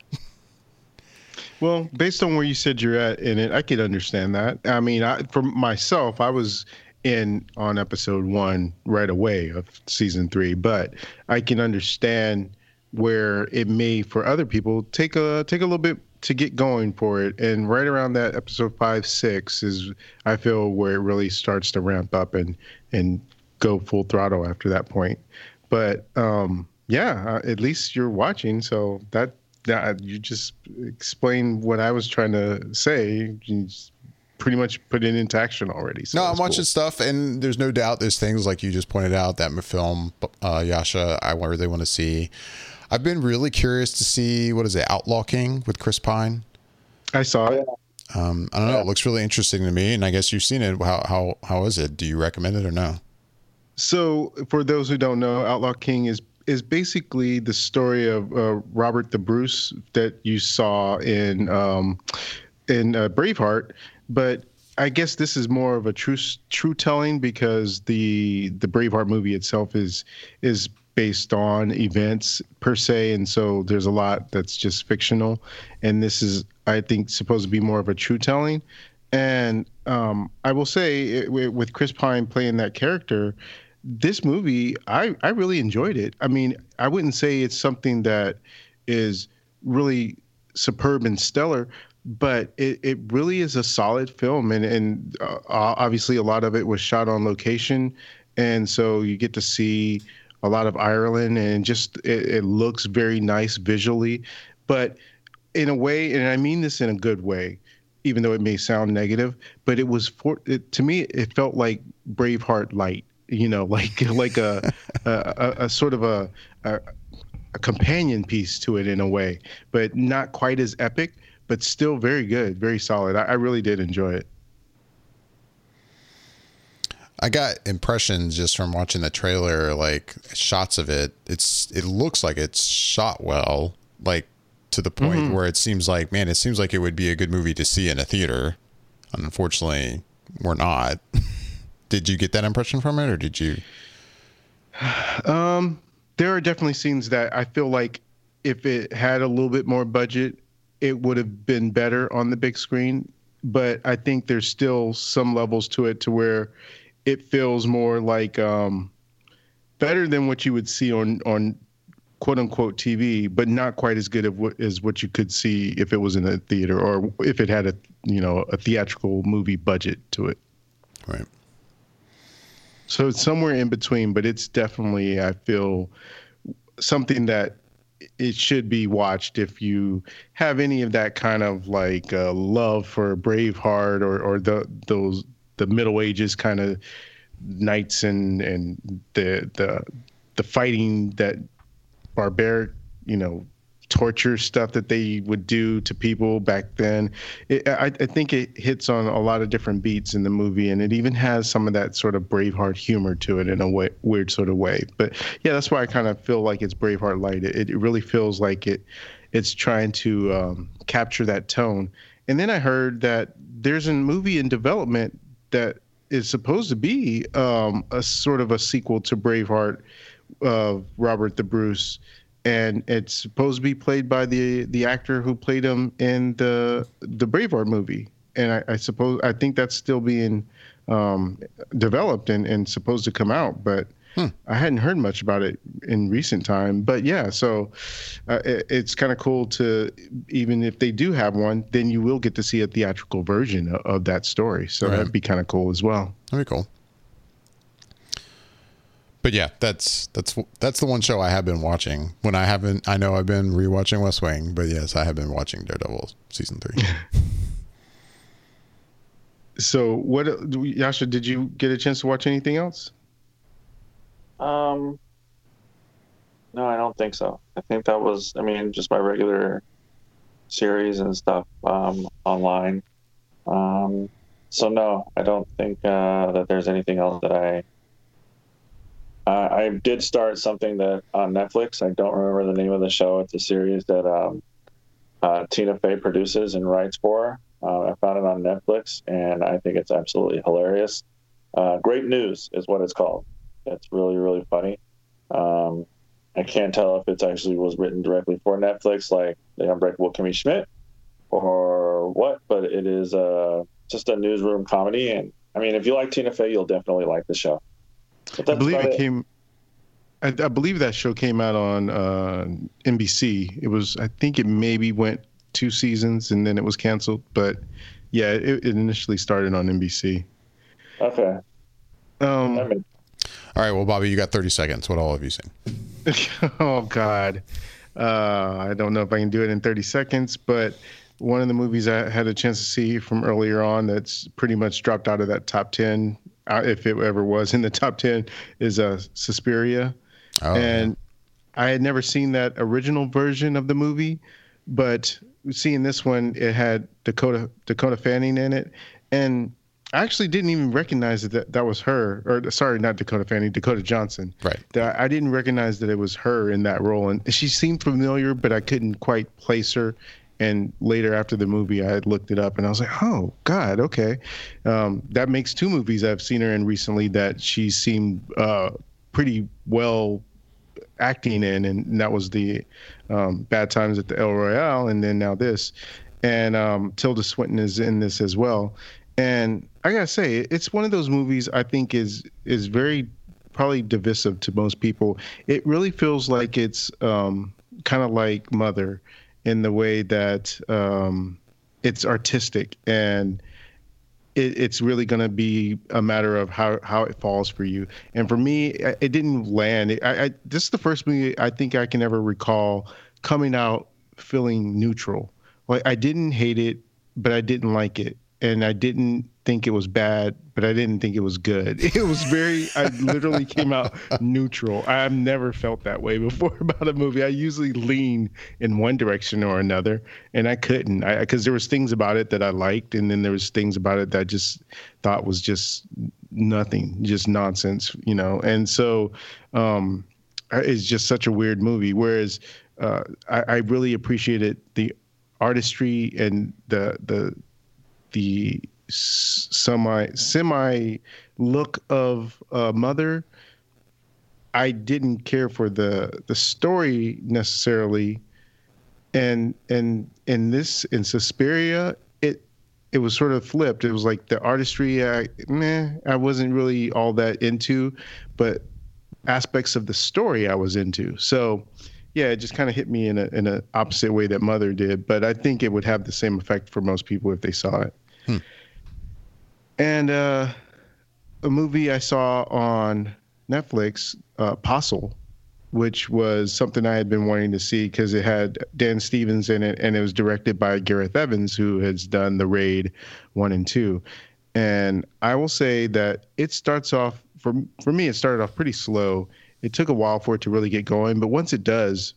well, based on where you said you're at in it, I could understand that. I mean, I, for myself, I was in on episode one right away of season three, but I can understand where it may for other people take a take a little bit to get going for it and right around that episode five six is i feel where it really starts to ramp up and and go full throttle after that point but um yeah, uh, at least you're watching. So that that you just explain what I was trying to say. You just pretty much put it into action already. So no, I'm watching cool. stuff, and there's no doubt there's things like you just pointed out that film uh, Jascha I really want to see. I've been really curious to see what is it Outlaw King with Chris Pine. I saw it. Um, I don't know. It looks really interesting to me, and I guess you've seen it. How how how is it? Do you recommend it or no? So, for those who don't know, Outlaw King is is basically the story of uh, Robert the Bruce that you saw in um, in uh, Braveheart, but I guess this is more of a true true telling because the the Braveheart movie itself is is based on events per se, and so there's a lot that's just fictional, and this is I think supposed to be more of a true telling. And um, I will say, it, with Chris Pine playing that character, this movie, I, I really enjoyed it. I mean, I wouldn't say it's something that is really superb and stellar, but it, it really is a solid film. And, and uh, obviously, a lot of it was shot on location. And so you get to see a lot of Ireland and just it, it looks very nice visually. But in a way, and I mean this in a good way, even though it may sound negative, but it was for it, to me, it felt like Braveheart light you know, like like a a, a, sort of a, a, a companion piece to it in a way, but not quite as epic, but still very good, very solid. I, I really did enjoy it. I got impressions just from watching the trailer, like shots of it. It's it looks like it's shot well, like to the point mm-hmm. where it seems like, man, it seems like it would be a good movie to see in a theater. Unfortunately, we're not. Did you get that impression from it, or did you? Um, there are definitely scenes that I feel like if it had a little bit more budget, it would have been better on the big screen. But I think there's still some levels to it to where it feels more like um, better than what you would see on on quote unquote TV, but not quite as good what, as what you could see if it was in a theater or if it had a you know a theatrical movie budget to it. Right. So it's somewhere in between, but it's definitely I feel something that it should be watched if you have any of that kind of like uh, love for Braveheart or or the those the Middle Ages kind of knights and and the the the fighting that barbaric, you know, torture stuff that they would do to people back then. It, I, I, think it hits on a lot of different beats in the movie, and it even has some of that sort of Braveheart humor to it in a way, weird sort of way. But yeah, that's why I kind of feel like it's Braveheart light. It, it really feels like it it's trying to um, capture that tone. And then I heard that there's a movie in development that is supposed to be um, a sort of a sequel to Braveheart of Robert the Bruce and it's supposed to be played by the the actor who played him in the the Braveheart movie. And I, I suppose I think that's still being um, developed and, and supposed to come out, but hmm. I hadn't heard much about it in recent time. But yeah, so uh, it, it's kind of cool to even if they do have one, then you will get to see a theatrical version of, of that story. So right. that'd be kind of cool as well. That'd be cool but yeah, that's that's that's the one show I have been watching. When I haven't, I know I've been rewatching West Wing, but yes, I have been watching Daredevil season three. so, what, Jascha? Did you get a chance to watch anything else? Um, no, I don't think so. I think that was, I mean, just my regular series and stuff um, online. Um, so no, I don't think uh, that there's anything else that I uh, I did start something that on Netflix. I don't remember the name of the show. It's a series that um, uh, Tina Fey produces and writes for. Uh, I found it on Netflix, and I think it's absolutely hilarious. Uh, Great News is what it's called. It's really, really funny. Um, I can't tell if it actually was written directly for Netflix, like The Unbreakable Kimmy Schmidt, or what. But it is uh, just a newsroom comedy, and I mean, if you like Tina Fey, you'll definitely like the show. I believe it, it, came. I, I, believe that show came out on uh, NBC. It was. I think it maybe went two seasons and then it was canceled. But yeah, it, it initially started on NBC. Okay. Um. all right. Well, Bobby, you got 30 seconds. What all have you seen? oh God. Uh, I don't know if I can do it in 30 seconds, but one of the movies I had a chance to see from earlier on that's pretty much dropped out of that top 10 uh, if it ever was in the top 10 is uh, Suspiria. Oh, and yeah. I had never seen that original version of the movie, but seeing this one, it had Dakota Dakota Fanning in it, and I actually didn't even recognize that that was her. Or sorry, not Dakota Fanning, Dakota Johnson. Right. That I didn't recognize that it was her in that role, and she seemed familiar, but I couldn't quite place her and later after the movie i looked it up and i was like oh god okay. Um, that makes two movies i've seen her in recently that she seemed uh, pretty well acting in. And that was the um, bad times at the el royale and then now this. And um, tilda swinton is in this as well. And i gotta say it's one of those movies i think is is very probably divisive to most people. It really feels like it's um, kind of like mother in the way that um, it's artistic and it, it's really going to be a matter of how, how it falls for you. And for me, it didn't land. I, I, this is the first movie I think I can ever recall coming out feeling neutral. Like I didn't hate it, but I didn't like it, and I didn't think it was bad, but I didn't think it was good. It was very, I literally came out neutral. I've never felt that way before about a movie. I usually lean in one direction or another, and I couldn't. I because there was things about it that I liked, and then there was things about it that I just thought was just nothing, just nonsense, you know. And so, um, it's just such a weird movie. Whereas uh, I, I really appreciated the artistry and the the the semi semi look of uh, Mother. I didn't care for the the story necessarily, and and in this in Suspiria, it it was sort of flipped. It was like the artistry, I meh, I wasn't really all that into, but aspects of the story I was into. So yeah, it just kind of hit me in a in an opposite way that Mother did. But I think it would have the same effect for most people if they saw it. Hmm. And uh, a movie I saw on Netflix, uh, Apostle, which was something I had been wanting to see because it had Dan Stevens in it and it was directed by Gareth Evans, who has done The Raid 1 and 2. And I will say that it starts off, for, for me, it started off pretty slow. it took a while for it to really get going, but once it does,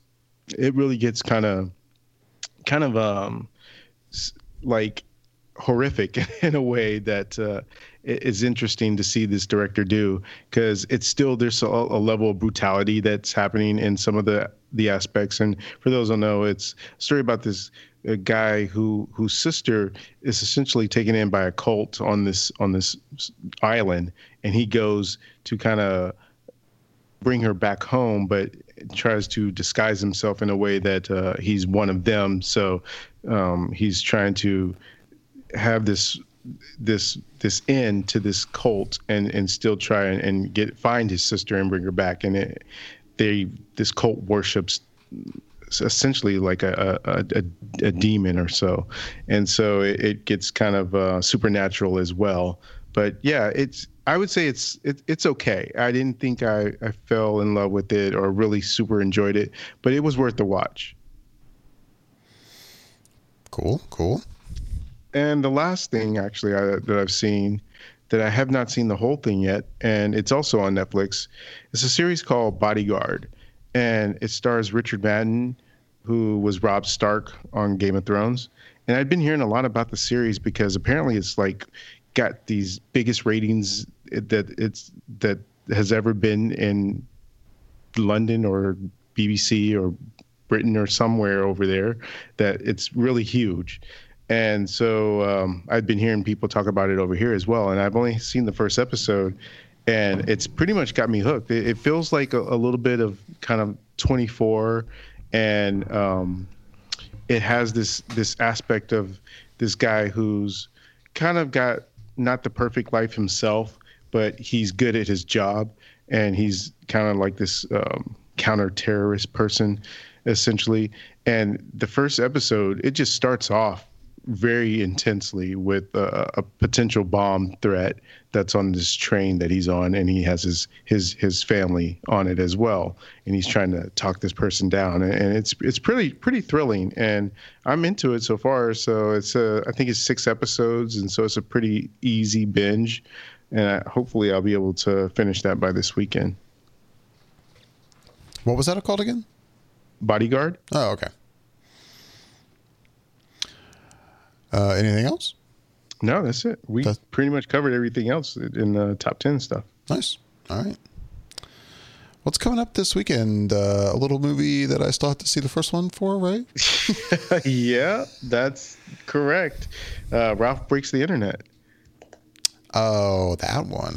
it really gets kind of kind of um like horrific in a way that uh, is interesting to see this director do because it's still there's a, a, level of brutality that's happening in some of the the aspects. And for those who know it's a story about this guy who whose sister is essentially taken in by a cult on this on this island. And he goes to kind of bring her back home but tries to disguise himself in a way that uh, he's one of them. So um, he's trying to have this this this end to this cult and and still try and, and get find his sister and bring her back and it, they this cult worships essentially like a a, a, a demon or so and so it, it gets kind of uh, supernatural as well but yeah it's I would say it's it, it's okay. I didn't think I, I fell in love with it or really super enjoyed it, but it was worth the watch. Cool, cool. And the last thing, actually, I, that I've seen that I have not seen the whole thing yet, and it's also on Netflix. It's a series called Bodyguard, and it stars Richard Madden, who was Rob Stark on Game of Thrones. And I'd been hearing a lot about the series because apparently it's like got these biggest ratings that it's that has ever been in London or BBC or Britain or somewhere over there. That it's really huge. And so um, I've been hearing people talk about it over here as well. And I've only seen the first episode, and it's pretty much got me hooked. It, it feels like a, a, little bit of kind of 24, and um, it has this this aspect of this guy who's kind of got not the perfect life himself, but he's good at his job, and he's kind of like this um, counter terrorist person, essentially. And the first episode, it just starts off very intensely with a, a, potential bomb threat that's on this train that he's on, and he has his his his family on it as well, and he's trying to talk this person down, and, and it's it's pretty pretty thrilling, and I'm into it so far. So it's a, I think it's six episodes, and so it's a pretty easy binge, and I, hopefully I'll be able to finish that by this weekend. What was that called again? Bodyguard. Oh, okay. Uh, anything else? No, that's it. We that's, pretty much covered everything else in the top 10 stuff. Nice. All right. What's coming up this weekend? Uh, a little movie that I still have to see the first one for, right? yeah, that's correct. Uh, Ralph Breaks the Internet. Oh, that one.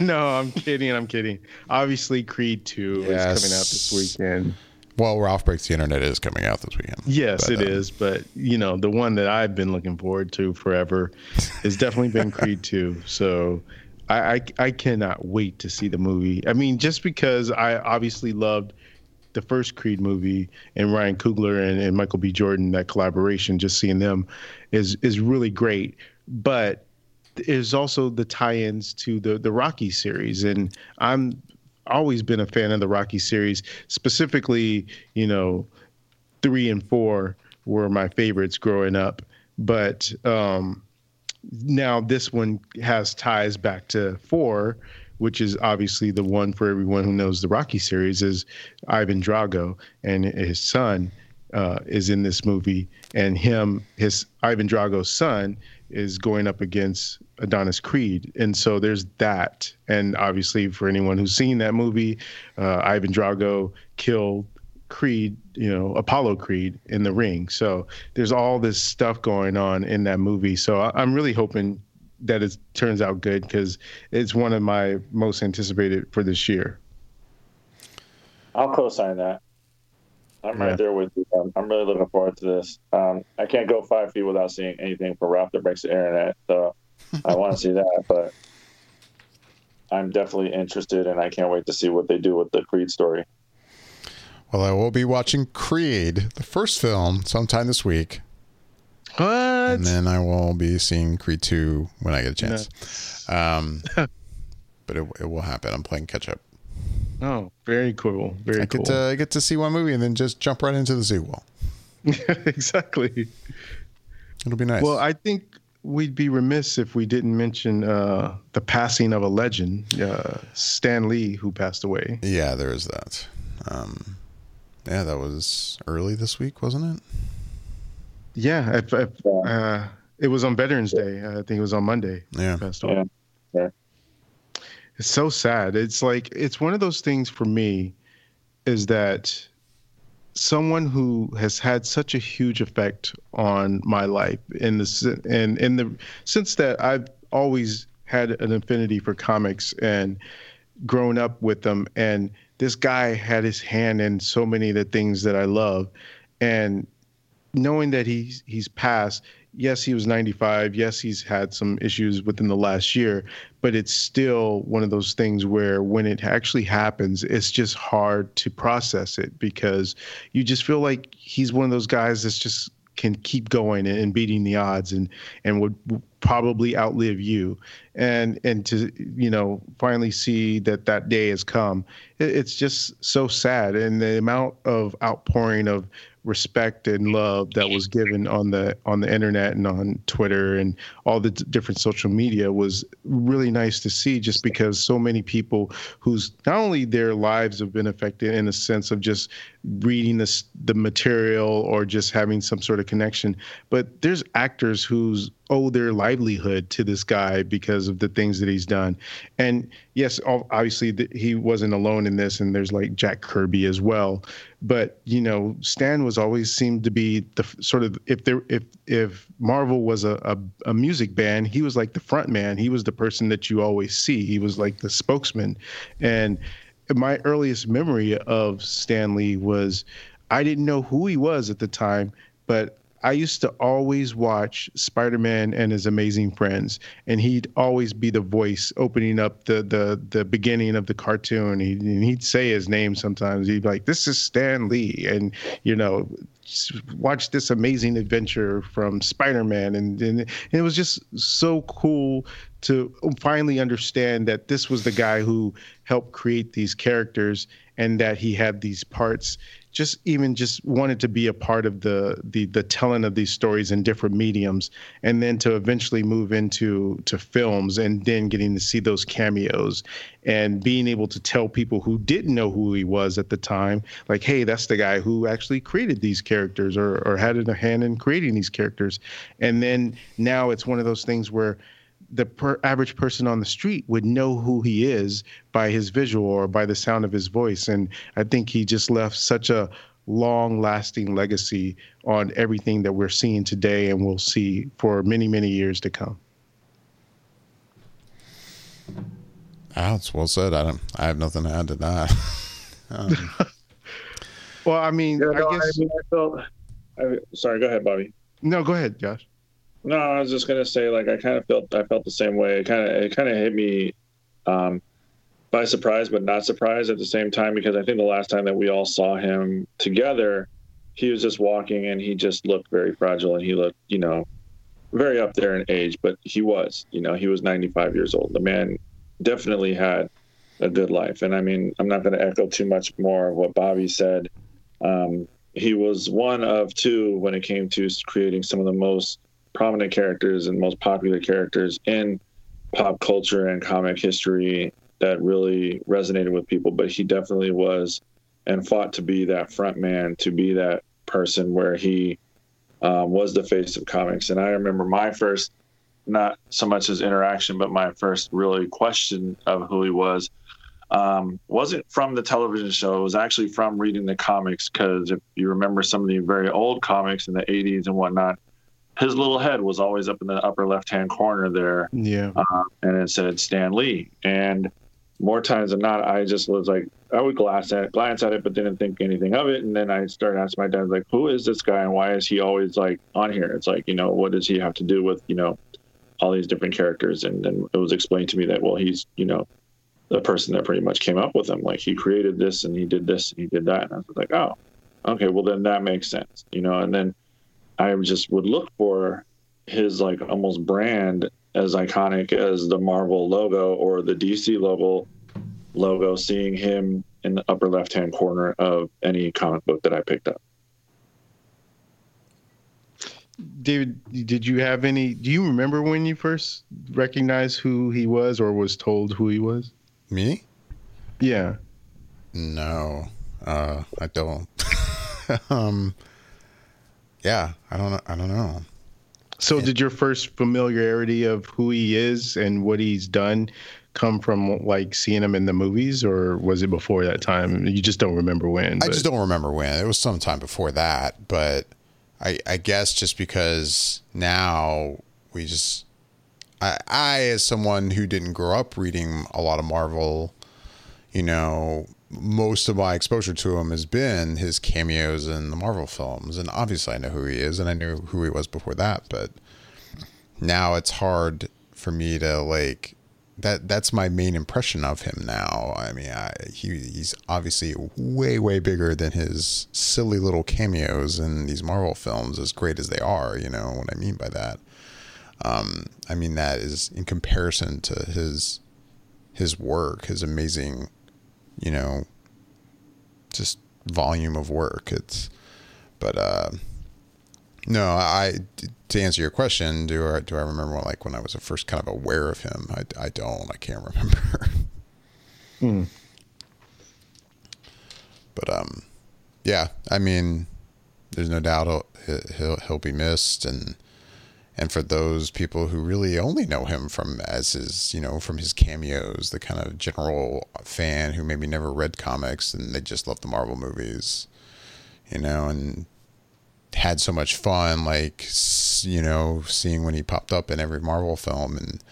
no, I'm kidding. I'm kidding. Obviously, Creed 2 yes. is coming out this weekend. Well, Ralph Breaks the Internet is coming out this weekend. Yes, but, it um, is. But you know, the one that I've been looking forward to forever has definitely been Creed Two. So I, I, I cannot wait to see the movie. I mean, just because I obviously loved the first Creed movie and Ryan Coogler and, and Michael B. Jordan, that collaboration, just seeing them is is really great. But is also the tie-ins to the the Rocky series, and I'm always been a fan of the Rocky series. Specifically, you know, three and four were my favorites growing up. But um, now this one has ties back to four, which is obviously the one for everyone who knows the Rocky series is Ivan Drago and his son uh, is in this movie, and him, his Ivan Drago's son, is going up against Adonis Creed, and so there's that. And obviously, for anyone who's seen that movie, uh, Ivan Drago killed Creed, you know, Apollo Creed in the ring. So there's all this stuff going on in that movie. So I'm really hoping that it turns out good because it's one of my most anticipated for this year. I'll co-sign that. I'm yeah. right there with you. I'm, I'm, really looking forward to this. Um, I can't go five feet without seeing anything for Ralph that breaks the internet. So I want to see that, but I'm definitely interested, and I can't wait to see what they do with the Creed story. Well, I will be watching Creed, the first film, sometime this week. What? And then I will be seeing Creed 2 when I get a chance. No. Um, but it, it will happen. I'm playing catch up. Oh, very cool. Very I cool. Get to, I get to see one movie and then just jump right into the sequel. exactly. It'll be nice. Well, I think we'd be remiss if we didn't mention uh, the passing of a legend, uh, Stan Lee, who passed away. Yeah, there is that. Um, yeah, that was early this week, wasn't it? Yeah, if, if, uh, it was on Veterans Day. I think it was on Monday. Yeah. Passed away. Yeah. It's so sad. It's like it's one of those things for me, is that someone who has had such a huge effect on my life in the and in the sense that I've always had an affinity for comics and grown up with them and this guy had his hand in so many of the things that I love and knowing that he's he's passed yes, he was 95. Yes, he's had some issues within the last year, but it's still one of those things where when it actually happens, it's just hard to process it because you just feel like he's one of those guys that's just can keep going and beating the odds and and would probably outlive you and and to you know finally see that that day has come it's just so sad and the amount of outpouring of respect and love that was given on the on the internet and on Twitter and all the d- different social media was really nice to see just because so many people whose not only their lives have been affected in a sense of just reading this the material or just having some sort of connection but there's actors whose owe their livelihood to this guy because of the things that he's done. And yes, obviously he wasn't alone in this, and there's like Jack Kirby as well. But you know, Stan was always seemed to be the sort of if there if if Marvel was a, a, a music band, he was like the front man. He was the person that you always see. He was like the spokesman. And my earliest memory of Stan Lee was I didn't know who he was at the time, but I used to always watch Spider Man and his amazing friends, and he'd always be the voice opening up the the the beginning of the cartoon. He'd, and he'd say his name sometimes. He'd be like, "This is Stan Lee," and you know, watch this amazing adventure from Spider Man, and and it was just so cool to finally understand that this was the guy who helped create these characters and that he had these parts just even just wanted to be a part of the the the telling of these stories in different mediums and then to eventually move into to films and then getting to see those cameos and being able to tell people who didn't know who he was at the time like hey that's the guy who actually created these characters or or had a hand in creating these characters. And then now it's one of those things where the per average person on the street would know who he is by his visual or by the sound of his voice. And I think he just left such a long lasting legacy on everything that we're seeing today and we'll see for many, many years to come. Oh, it's well said. I don't. I have nothing to add to that. um. well, I mean, yeah, no, I guess. I mean, I felt, I, sorry, go ahead, Bobby. No, go ahead, Josh. No, I was just gonna say like I kind of felt I felt the same way. It kind of it kind of hit me um, by surprise, but not surprise at the same time because I think the last time that we all saw him together, he was just walking and he just looked very fragile and he looked you know very up there in age, but he was you know he was 95 years old. The man definitely had a good life, and I mean I'm not to echo too much more of what Bobby said. Um, he was one of two when it came to creating some of the most prominent characters and most popular characters in pop culture and comic history that really resonated with people. But he definitely was and fought to be that front man, to be that person where he um, was the face of comics. And I remember my first, not so much his interaction, but my first really question of who he was. Um, wasn't from the television show. It was actually from reading the comics. Because if you remember some of the very old comics in the 80s and whatnot, his little head was always up in the upper left hand corner there. Yeah. Uh, and it said Stan Lee. And more times than not, I just was like, I would glance at glance at it, but didn't think anything of it. And then I started asking my dad, like, who is this guy and why is he always like on here? It's like, you know, what does he have to do with, you know, all these different characters? And then it was explained to me that, well, he's, you know, the person that pretty much came up with him. Like he created this and he did this and he did that. And I was like, oh, okay, well then that makes sense, you know. And then I just would look for his like almost brand as iconic as the Marvel logo or the DC logo logo, seeing him in the upper left hand corner of any comic book that I picked up. David, did you have any? Do you remember when you first recognized who he was, or was told who he was? Me? Yeah. No, uh, I don't. um, yeah, I don't. know. I don't know. So, did your first familiarity of who he is and what he's done come from like seeing him in the movies, or was it before that time? You just don't remember when. I just don't remember when. It was sometime before that, but I, I guess just because now we just, I, I as someone who didn't grow up reading a lot of Marvel, you know, most of my exposure to him has been his cameos in the Marvel films, and obviously I know who he is, and I knew who he was before that, but now it's hard for me to like that that's my main impression of him now. I mean, I, he he's obviously way way bigger than his silly little cameos in these Marvel films, as great as they are. You know what I mean by that. Um, I mean that is in comparison to his his work, his amazing, you know, just volume of work. It's, but uh, no, I to answer your question, do I do I remember like when I was first kind of aware of him? I, I don't. I can't remember. Hmm. But um, yeah. I mean, there's no doubt he'll he'll, he'll be missed, and and for those people who really only know him from as his you know from his cameos, the kind of general fan who maybe never read comics and they just love the Marvel movies, you know, and had so much fun, like you know, seeing when he popped up in every Marvel film, and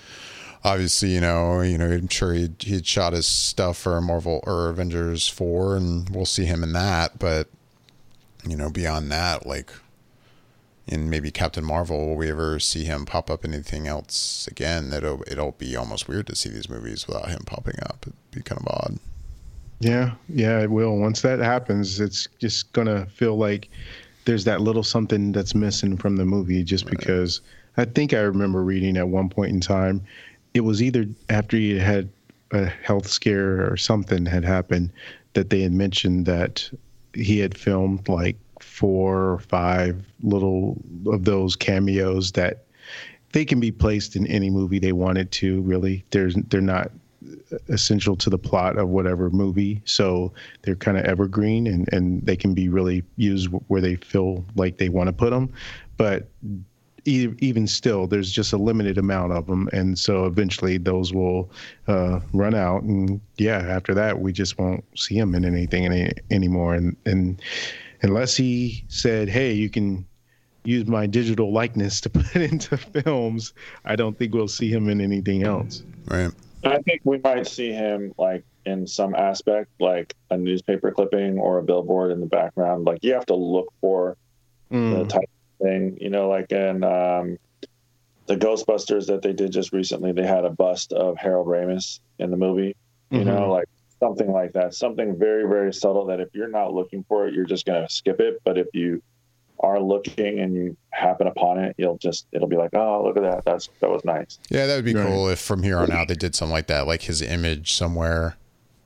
obviously, you know, you know, I'm sure he he'd shot his stuff for Marvel or Avengers four, and we'll see him in that. But you know, beyond that, like in maybe Captain Marvel, will we ever see him pop up in anything else again? It'll it'll be almost weird to see these movies without him popping up. It'd be kind of odd. Yeah, yeah, it will. Once that happens, it's just gonna feel like there's that little something that's missing from the movie just right. because I think I remember reading at one point in time it was either after he had a health scare or something had happened that they had mentioned that he had filmed like four or five little of those cameos that they can be placed in any movie they wanted to really there's they're not essential to the plot of whatever movie. So they're kind of evergreen and, and they can be really used where they feel like they want to put them. But even still, there's just a limited amount of them, and so eventually those will uh, run out. And yeah, after that, we just won't see him in anything any, anymore. And and unless he said, "Hey, you can use my digital likeness to put into films," I don't think we'll see him in anything else. Right. I think we might see him like in some aspect, like a newspaper clipping or a billboard in the background. Like you have to look for mm. the type of thing, you know, like in um, the Ghostbusters that they did just recently. They had a bust of Harold Ramis in the movie, you mm-hmm. know, like something like that. Something very, very subtle that if you're not looking for it, you're just going to skip it. But if you are looking and you happen upon it, you'll just it'll be like, oh, look at that. That's that was nice. Yeah, that would be right. cool if from here on out they did something like that, like his image somewhere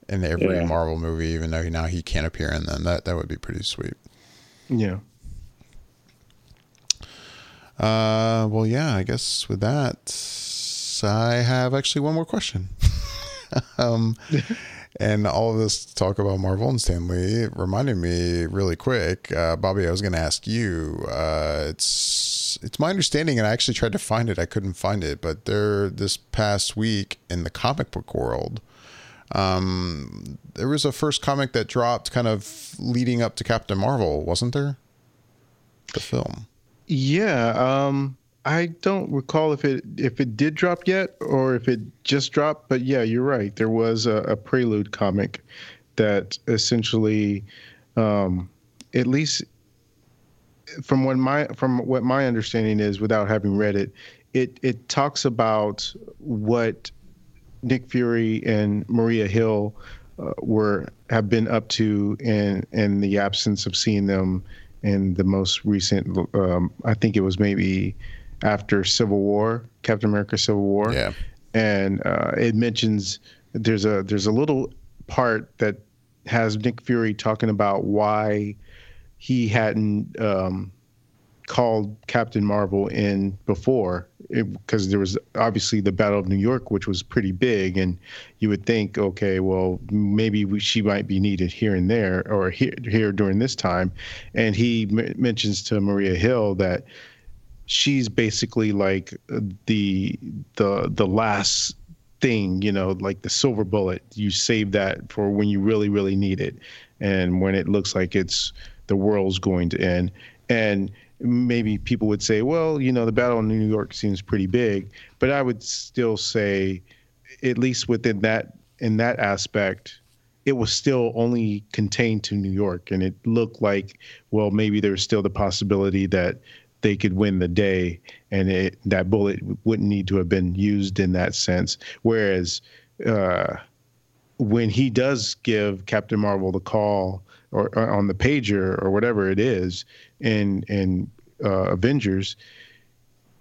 in every yeah. Marvel movie, even though now he can't appear in them. That that would be pretty sweet. Yeah. Uh, well, yeah. I guess with that, I have actually one more question. um, and all of this talk about Marvel and Stan Lee reminded me really quick, uh, Bobby. I was going to ask you. Uh, it's it's my understanding, and I actually tried to find it. I couldn't find it, but there this past week in the comic book world, um, there was a first comic that dropped, kind of leading up to Captain Marvel, wasn't there? The film. Yeah. Um, I don't recall if it if it did drop yet or if it just dropped, but yeah, you're right. There was a, a prelude comic that essentially, um, at least from what my from what my understanding is, without having read it, it it talks about what Nick Fury and Maria Hill uh, were have been up to in in the absence of seeing them in the most recent. Um, I think it was maybe after Civil War, Captain America: Civil War. Yeah, and uh, it mentions there's a there's a little part that has Nick Fury talking about why he hadn't um, called Captain Marvel in before. Because there was obviously the Battle of New York, which was pretty big, and you would think, okay, well, maybe we, she might be needed here and there or here here during this time, and he m- mentions to Maria Hill that she's basically like the the the last thing, you know, like the silver bullet. You save that for when you really really need it, and when it looks like it's the world's going to end, and maybe people would say, well, you know, the battle in New York seems pretty big, but I would still say, at least within that in that aspect, it was still only contained to New York, and it looked like, well, maybe there's still the possibility that they could win the day, and it, that bullet wouldn't need to have been used in that sense. Whereas uh, when he does give Captain Marvel the call or, or on the pager or whatever it is in in uh, Avengers,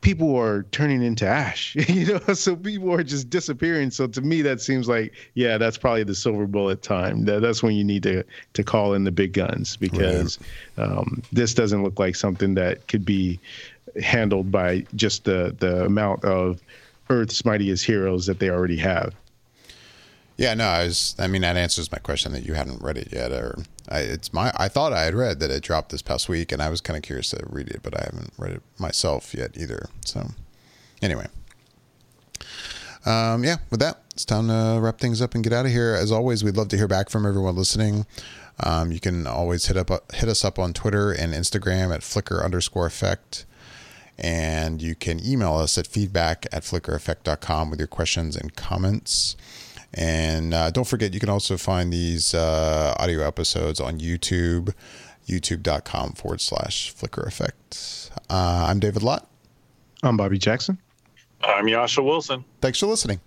people are turning into ash, you know. So people are just disappearing. So to me, that seems like yeah, that's probably the silver bullet time. That, that's when you need to to call in the big guns because right. um, this doesn't look like something that could be handled by just the the amount of Earth's mightiest heroes that they already have. Yeah, no, I was. I mean, that answers my question that you hadn't read it yet, or I, it's my. I thought I had read that it dropped this past week, and I was kind of curious to read it, but I haven't read it myself yet either. So, anyway, um, yeah, with that, it's time to wrap things up and get out of here. As always, we'd love to hear back from everyone listening. Um, you can always hit up hit us up on Twitter and Instagram at Flickr underscore effect. And you can email us at feedback at flickreffect.com with your questions and comments. And uh, don't forget, you can also find these uh, audio episodes on YouTube, youtube.com forward slash flicker effect. Uh, I'm David Lott. I'm Bobby Jackson. I'm Jascha Wilson. Thanks for listening.